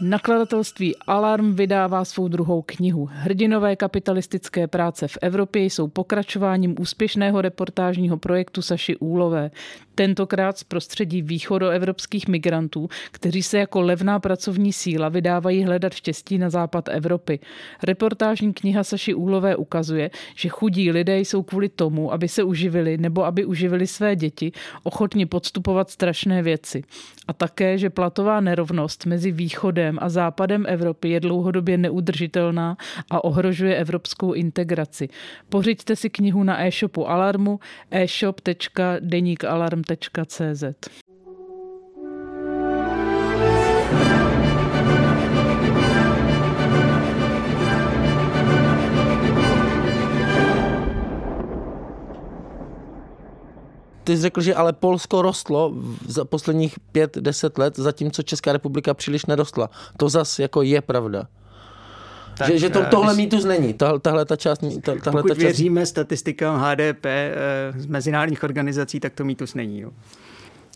Nakladatelství Alarm vydává svou druhou knihu. Hrdinové kapitalistické práce v Evropě jsou pokračováním úspěšného reportážního projektu Saši Úlové. Tentokrát z prostředí východoevropských migrantů, kteří se jako levná pracovní síla vydávají hledat štěstí na západ Evropy. Reportážní kniha Saši Úlové ukazuje, že chudí lidé jsou kvůli tomu, aby se uživili nebo aby uživili své děti, ochotni podstupovat strašné věci. A také, že platová nerovnost mezi východem a západem Evropy je dlouhodobě neudržitelná a ohrožuje evropskou integraci. Pořiďte si knihu na e-shopu Alarmu e-shop.denikalarm.cz Ty jsi řekl, že ale Polsko rostlo za posledních pět, deset let, zatímco Česká republika příliš nerostla. To zas jako je pravda. Tak, že, že to, eh, tohle když- mýtus není. Tahle, tahle ta část, ta, tahle Pokud ta část věříme statistikám HDP eh, z mezinárodních organizací, tak to mýtus není. Jo.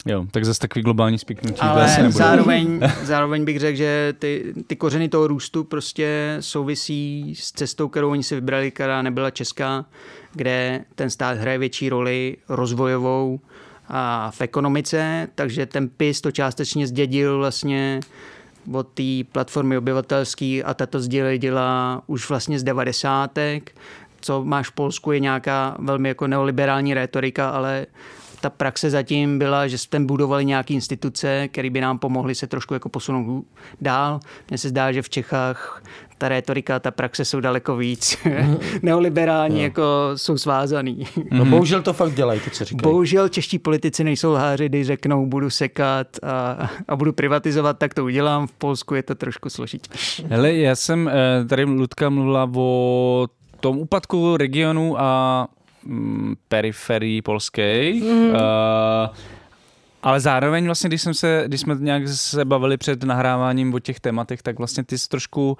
Jo, tak zase takový globální spiknutí. to Ale asi nebude. zároveň, <laughs> zároveň bych řekl, že ty, ty kořeny toho růstu prostě souvisí s cestou, kterou oni si vybrali, která nebyla česká, kde ten stát hraje větší roli rozvojovou a v ekonomice, takže ten PIS to částečně zdědil vlastně od té platformy obyvatelský a tato sdělej dělá už vlastně z devadesátek. Co máš v Polsku je nějaká velmi jako neoliberální retorika, ale ta praxe zatím byla, že jsme budovali nějaké instituce, které by nám pomohly se trošku jako posunout dál. Mně se zdá, že v Čechách ta retorika, ta praxe jsou daleko víc <laughs> neoliberální, jako jsou svázaný. No bohužel to fakt dělají, to co říkají. Bohužel čeští politici nejsou lháři, když řeknou, budu sekat a, a budu privatizovat, tak to udělám. V Polsku je to trošku složitější. Hele, já jsem, eh, tady Ludka mluvila o tom úpadku regionu a mm, periferii polské. Mm. Uh, ale zároveň vlastně, když, jsem se, když jsme nějak se bavili před nahráváním o těch tématech, tak vlastně ty jsi trošku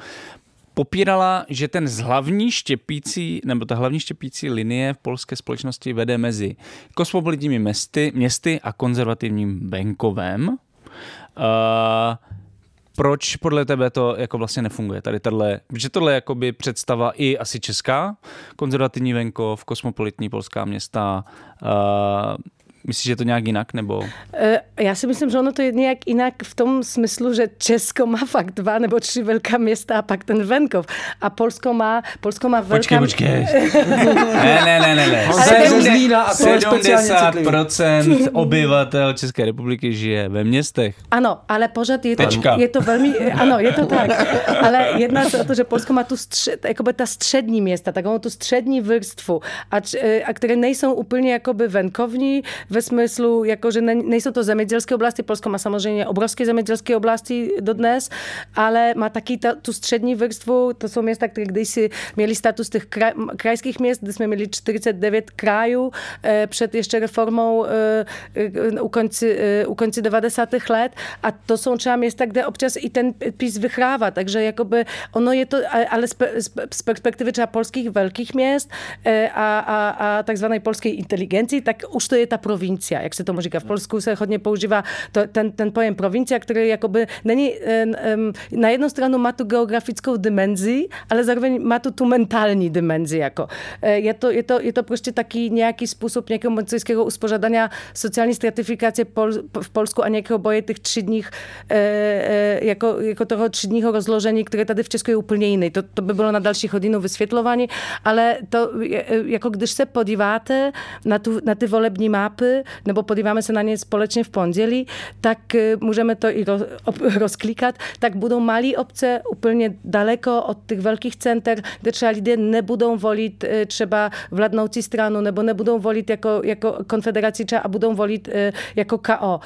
popírala, že ten z hlavní štěpící, nebo ta hlavní štěpící linie v polské společnosti vede mezi kosmopolitními městy, městy a konzervativním venkovem. Uh, proč podle tebe to jako vlastně nefunguje? Tady tahle, že tohle je jakoby představa i asi česká, konzervativní venkov, kosmopolitní polská města. Uh, myslíš, že je to nějak jinak? Nebo... E, Já si myslím, že ono to je nějak jinak v tom smyslu, že Česko má fakt dva nebo tři velká města a pak ten venkov. A Polsko má, Polsko má velká... Počkej, počkej. <laughs> ne, ne, ne, ne, ne. On se je z Zlína a to je speciálně citlivý. 70% <laughs> obyvatel České republiky žije ve městech. Ano, ale pořád je to, Tečka. je to velmi, ano, je to tak. Ale jedná se o to, že Polsko má tu střed, jakoby ta střední města, takovou tu střední vrstvu, a, č- a které nejsou úplně jakoby venkovní, ve smyslu, jako že ne, nejsou to zemědělské oblasti, Polsko má samozřejmě obrovské zemědělské oblasti dodnes, ale má taky ta, tu střední vrstvu, to jsou města, které kdysi měli status těch kraj, krajských měst, kde jsme měli 49 krajů eh, před ještě reformou eh, u, konci, u konci 90. let. A to jsou třeba města, kde občas i ten PiS vychrává, takže jakoby ono je to, ale z, z perspektivy třeba polských velkých měst a, a, a takzvané polské inteligenci, tak už to je ta provincia, jak se tomu říká. V Polsku se používá to, ten, ten pojem provincia, který jakoby není, na jednu stranu má tu geografickou dimenzi, ale zároveň má tu tu mentální dimenzi. Jako. E, je, to, je, to, je to prostě taky nějaký způsob nějakého mocenského uspořádania sociální stratifikace Pol, v Polsku a nějakého boje těch třídních, e, e, jako, jako toho třídního rozložení, které tady v Česku je úplně jiný. To, to by bylo na další hodinu vysvětlování, ale to, jako když se podíváte na, tu, na ty volební mapy, nebo podíváme se na ně společně v pondělí, tak eh, můžeme to i roz, <laughs> rozklikat, tak budou malé obce úplně daleko od těch velkých center, kde třeba lidé nebudou volit eh, třeba vládnoucí stranu, nebo nebudou volit jako, jako konfederaci třeba a budou volit eh, jako KO.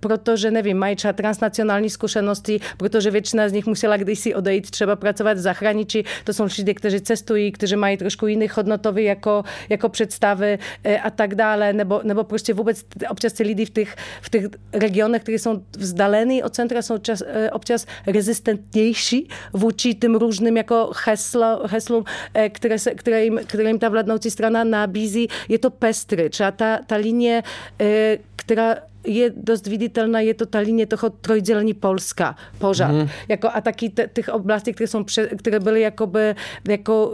Protože, nevím, mají třeba transnacionální zkušenosti, protože většina z nich musela kdysi odejít třeba pracovat v zahraničí. To jsou lidé, kteří cestují, kteří mají trošku jiný hodnotový jako, jako představy a tak dále, nebo, nebo prostě vůbec občas lidi v těch, v těch regionech, které jsou od centra, jsou čas, e, občas rezistentnější vůči tím různým jako heslo, heslům, e, které, se, které, jim, které jim ta vládnoucí strana nabízí. Je to pestry. Třeba ta, ta linie, která je dost viditelná, je to ta linie toho Polska pořád. Mm. Jako, a taky těch oblastí, které, jsou které byly jakoby, jako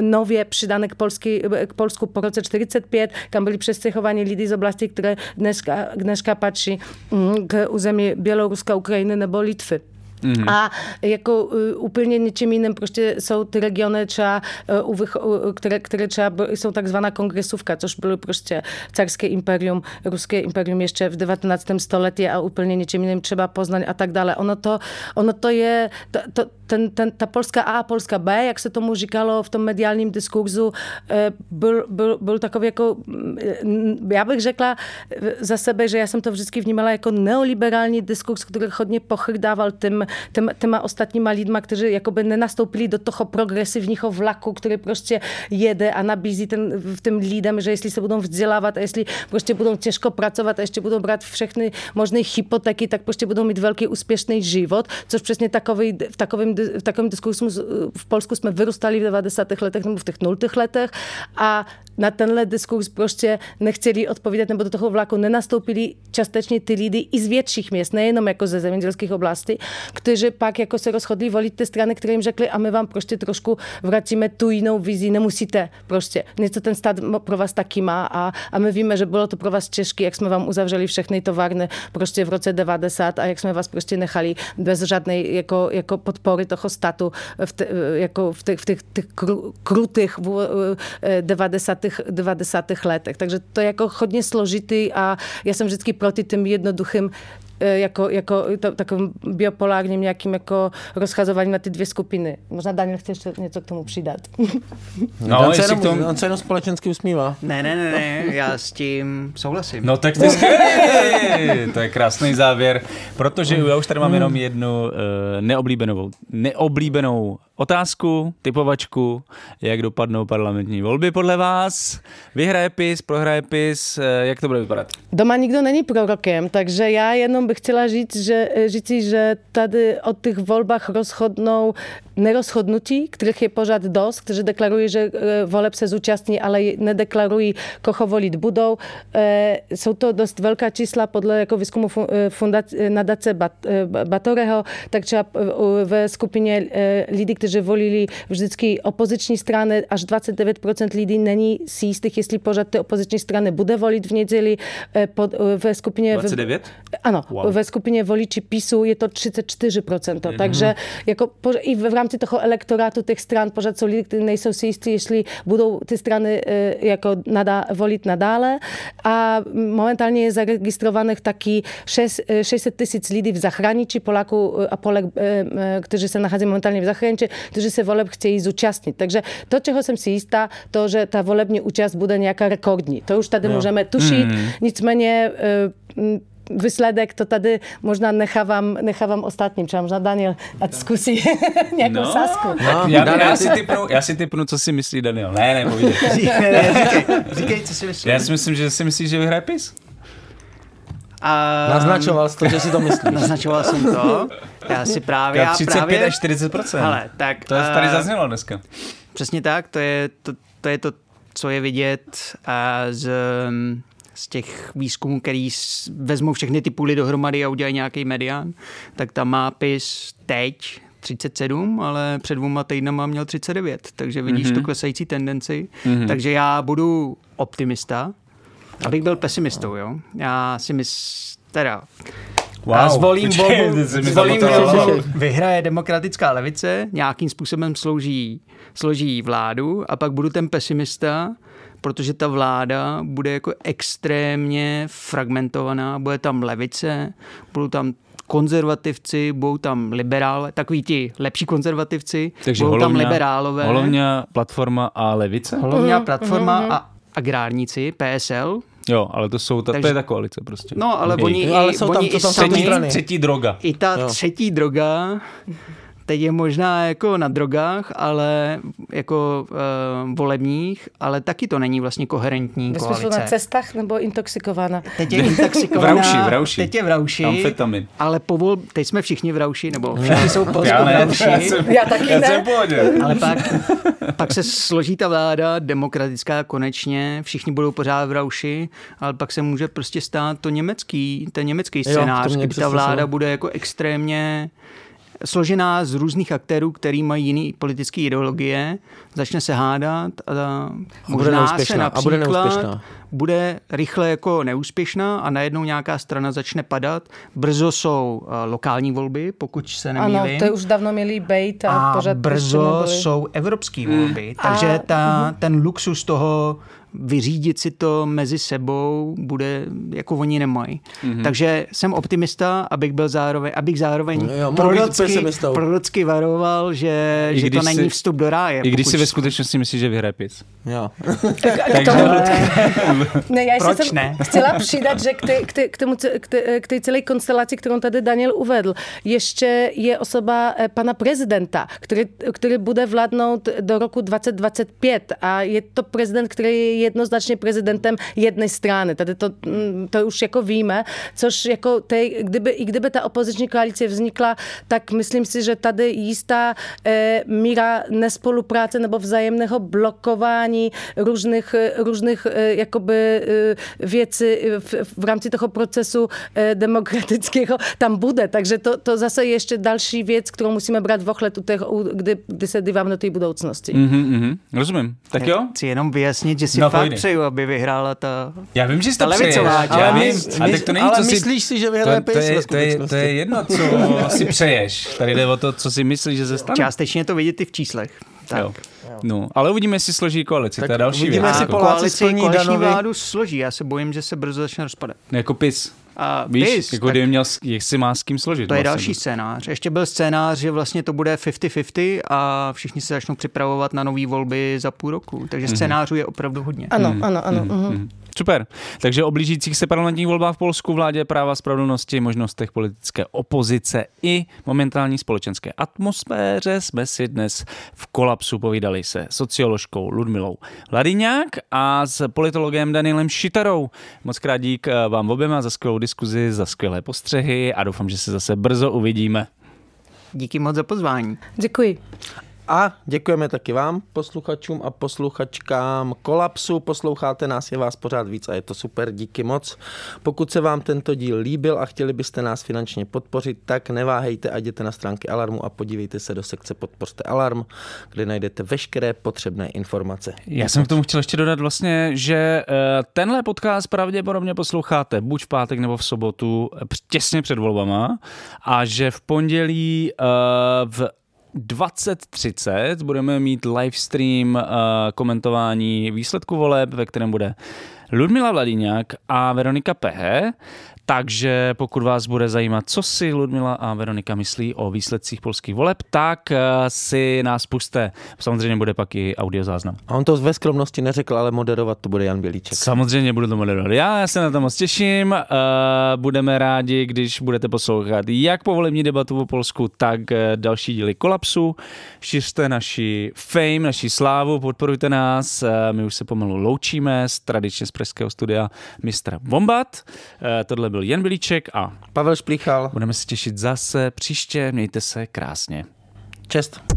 nově přidané k, Polsky, k Polsku po roce 45, kam byli přestěhováni lidi z oblasti, které dneska, dneska patří um, k území Běloruska, Ukrajiny nebo Litvy. Mm. A jako uh, úplně něčím jiným prostě jsou ty regiony třeba, uh, uh, které, které třeba jsou takzvaná kongresówka, což bylo prostě carské imperium, ruské imperium ještě v 19. století a úplně něčím jiným třeba Poznaň a tak dále. Ono to, ono to je, to, to, ten, ten, ta Polska A a Polska B, jak se tomu říkalo v tom mediálním diskurzu, byl, byl, byl takový jako, já bych řekla za sebe, že já jsem to vždycky vnímala jako neoliberální diskurs, který hodně pochdával tím, těma, těma ostatníma lidma, kteří jakoby nenastoupili do toho progresivního vlaku, který prostě jede a nabízí ten, v tym lidem, že jestli se budou vzdělávat a jestli prostě budou těžko pracovat a ještě budou brát všechny možné hypotéky, tak prostě budou mít velký úspěšný život, což přesně takový, v takovém, v takovém diskursu v Polsku jsme vyrůstali v 90. letech nebo v těch 0. letech a na tenhle diskurs prostě nechtěli odpovídat nebo do toho vlaku nenastoupili částečně ty lidi i z větších měst, nejenom jako ze zemědělských oblastí, kteří pak jako se rozhodli volit ty strany, které jim řekli a my vám prostě trošku vracíme tu jinou vizi, nemusíte prostě. Něco ten stát pro vás taky má a, a my víme, že bylo to pro vás těžké, jak jsme vám uzavřeli všechny továrny prostě v roce 90 a jak jsme vás prostě nechali bez žádné jako, jako podpory toho státu v, te, jako v těch, v těch, těch krutých 90 90. letech. Takže to je jako hodně složitý a já jsem vždycky proti tím jednoduchým E, jako, jako to, takovým biopolárním nějakým jako rozchazováním na ty dvě skupiny. Možná Daniel chce ještě něco k tomu přidat. <laughs> No, on, se jenom, tomu... on se jenom společensky usmívá. Ne, ne, ne, ne, já s tím souhlasím. No tak to je <laughs> to je krásný závěr, protože já už tady mám jenom jednu uh, neoblíbenou, neoblíbenou otázku, typovačku, jak dopadnou parlamentní volby podle vás. Vyhraje PIS, prohraje PIS, eh, jak to bude vypadat? Doma nikdo není prorokem, takže já jenom bych chtěla říct, že, říci, že tady o těch volbách rozhodnou nerozhodnutí, kterých je pořád dost, kteří deklarují, že eh, voleb se zúčastní, ale nedeklarují, koho volit budou. Eh, jsou to dost velká čísla podle jako výzkumu fundace, nadace Batoreho, tak třeba ve skupině lidí, kteří volili vždycky opoziční strany, až 29% lidí není si jistých, jestli pořád ty opoziční strany bude volit v neděli. E, pod, e, ve skupině... 29? Ano, wow. ve skupině voliči PiSu je to 34%. Mm-hmm. Takže jako, i v rámci toho elektorátu těch stran pořád jsou lidi, kteří nejsou si jistí, jestli budou ty strany e, jako nadá, volit nadále. A momentálně je zaregistrovaných taky 600 tisíc lidí v zahraničí, Poláků a Polek, kteří se nachází momentálně v zahraničí, kteří se voleb chtějí zúčastnit. Takže to, čeho jsem si jistá, to, že ta volební účast bude nějaká rekordní. To už tady no. můžeme tušit. Mm. Nicméně výsledek to tady možná nechávám, nechávám ostatním. Třeba možná Daniel, ať zkusí <laughs> nějakou no, sásku. No, já, já, si typnu, já si typnu, co si myslí Daniel. Ne, ne, povídej. <laughs> říkej, říkej, co si myslíš. Já si myslím, že si myslíš, že vyhraje PIS. A... Naznačoval jsi to, že si to myslíš. Naznačoval jsem to. Já si právě... Já 35 právě... až 40%. Ale, tak, to je tady zaznělo dneska. Přesně tak, to je to, to, je to co je vidět z z těch výzkumů, který vezmou všechny ty půly dohromady a udělají nějaký medián, tak tam má PIS teď 37, ale před dvouma týdnama měl 39, takže vidíš mm-hmm. tu klesající tendenci. Mm-hmm. Takže já budu optimista, abych byl pesimistou, jo. Já si myslím, teda Wow, já zvolím volbu, zvolím volbu, vyhraje demokratická levice, nějakým způsobem slouží, složí vládu a pak budu ten pesimista, protože ta vláda bude jako extrémně fragmentovaná, bude tam levice, budou tam konzervativci, budou tam liberálové, takový ti lepší konzervativci, Takže budou holovňa, tam liberálové. Holovňa, platforma a levice? Holovňa, mhm, platforma mm-hmm. a agrárníci, PSL. Jo, ale to jsou ta, Takže, to je ta koalice prostě. No, ale okay. oni, no, ale jsou oni tam, to tam třetí, třetí droga. I ta jo. třetí droga teď je možná jako na drogách, ale jako uh, volebních, ale taky to není vlastně koherentní Ve koalice. na cestách nebo intoxikovaná? Teď je intoxikovaná. v rauši, v rauši. Teď je v rauši. Amfetamin. Ale povol, teď jsme všichni v rauši, nebo všichni jsou po já, ne, v rauši. Já, jsem, já taky já ne. Jsem ale pak, pak se složí ta vláda demokratická konečně, všichni budou pořád v rauši, ale pak se může prostě stát to německý, ten německý scénář, jo, kdy ta vláda bude jako extrémně složená z různých aktérů, který mají jiný politické ideologie, začne se hádat a možná bude se například a bude, neúspěšná. Bude rychle jako neúspěšná a najednou nějaká strana začne padat. Brzo jsou uh, lokální volby, pokud se nemýlím. Ano, to už dávno měli být. A, a pořád brzo jsou evropské volby, mm. takže ta, mhm. ten luxus toho vyřídit si to mezi sebou bude, jako oni nemají. Mm-hmm. Takže jsem optimista, abych byl zároveň, abych zároveň no jo, prorocky, prorocky varoval, že, že to není vstup do ráje. I když si ve skutečnosti myslíš, že vyhraje PIS. Jo. tak, <laughs> Takže... <laughs> <laughs> ne, já Proč jsem ne? chtěla přidat, že k té, k té, k tomu, k té, k té celé konstelaci, kterou tady Daniel uvedl, ještě je osoba eh, pana prezidenta, který, který bude vládnout do roku 2025 a je to prezident, který je jednoznačně prezidentem jedné strany. Tady to, mm, to už jako víme, což jako tej, kdyby, i kdyby ta opoziční koalice vznikla, tak myslím si, že tady jistá e, míra nespolupráce nebo vzájemného blokování různých, různých e, jakoby e, věcí v, v rámci toho procesu e, demokratického tam bude. Takže to, to zase je ještě další věc, kterou musíme brát v ohled, kdy, kdy se díváme do té budoucnosti. Mm-hmm, mm-hmm. Rozumím. Tak jo? Chci jenom vyjasnit, že si no, fakt přeju, aby vyhrála ta Já vím, že jsi to levicová ale, já vím, a tak to není, ale co myslíš si, že vyhraje to, to, je, to, je, to je jedno, co si přeješ. Tady jde o to, co si myslíš, že se stane. Částečně to vidět i v číslech. Tak. Jo. No, ale uvidíme, jestli složí koalici, tak to je další uvidíme, věc. jestli Poláci splní koaliční vládu složí. Já se bojím, že se brzo začne rozpadat. Jako PIS. A Víš, PIS, jako kdyby měl, jak si má s kým složit. To je vlastně. další scénář. Ještě byl scénář, že vlastně to bude 50-50 a všichni se začnou připravovat na nové volby za půl roku. Takže mm-hmm. scénářů je opravdu hodně. Ano, mm-hmm. ano, ano. Mm-hmm. Mm-hmm. Super. Takže o blížících se parlamentních volbách v Polsku, vládě práva spravedlnosti, možnostech politické opozice i momentální společenské atmosféře jsme si dnes v kolapsu povídali se socioložkou Ludmilou Ladiňák a s politologem Danielem Šitarou. Moc krát dík eh, vám oběma za skvělou diskuzi, za skvělé postřehy a doufám, že se zase brzo uvidíme. Díky moc za pozvání. Děkuji. A děkujeme taky vám, posluchačům a posluchačkám Kolapsu. Posloucháte nás, je vás pořád víc a je to super, díky moc. Pokud se vám tento díl líbil a chtěli byste nás finančně podpořit, tak neváhejte a jděte na stránky Alarmu a podívejte se do sekce Podpořte Alarm, kde najdete veškeré potřebné informace. Já jsem k tomu chtěl ještě dodat vlastně, že eh, tenhle podcast pravděpodobně posloucháte buď v pátek nebo v sobotu těsně před volbama a že v pondělí eh, v 20.30 budeme mít livestream uh, komentování výsledku voleb, ve kterém bude Ludmila Vladíňák a Veronika Pehe. Takže pokud vás bude zajímat, co si Ludmila a Veronika myslí o výsledcích polských voleb, tak eh, si nás puste. Samozřejmě bude pak i audiozáznam. A on to ve skromnosti neřekl, ale moderovat to bude Jan Bělíček. Samozřejmě budu to moderovat. Já, já se na to moc těším. Uh, budeme rádi, když budete poslouchat jak povolební debatu o Polsku, tak uh, další díly kolapsu. Šiřte naši fame, naši slávu, podporujte nás. My už se pomalu loučíme z tradičně z pražského studia mistra Bombat. Tohle byl Jan Bilíček a Pavel Šplíchal. Budeme se těšit zase příště. Mějte se krásně. Čest.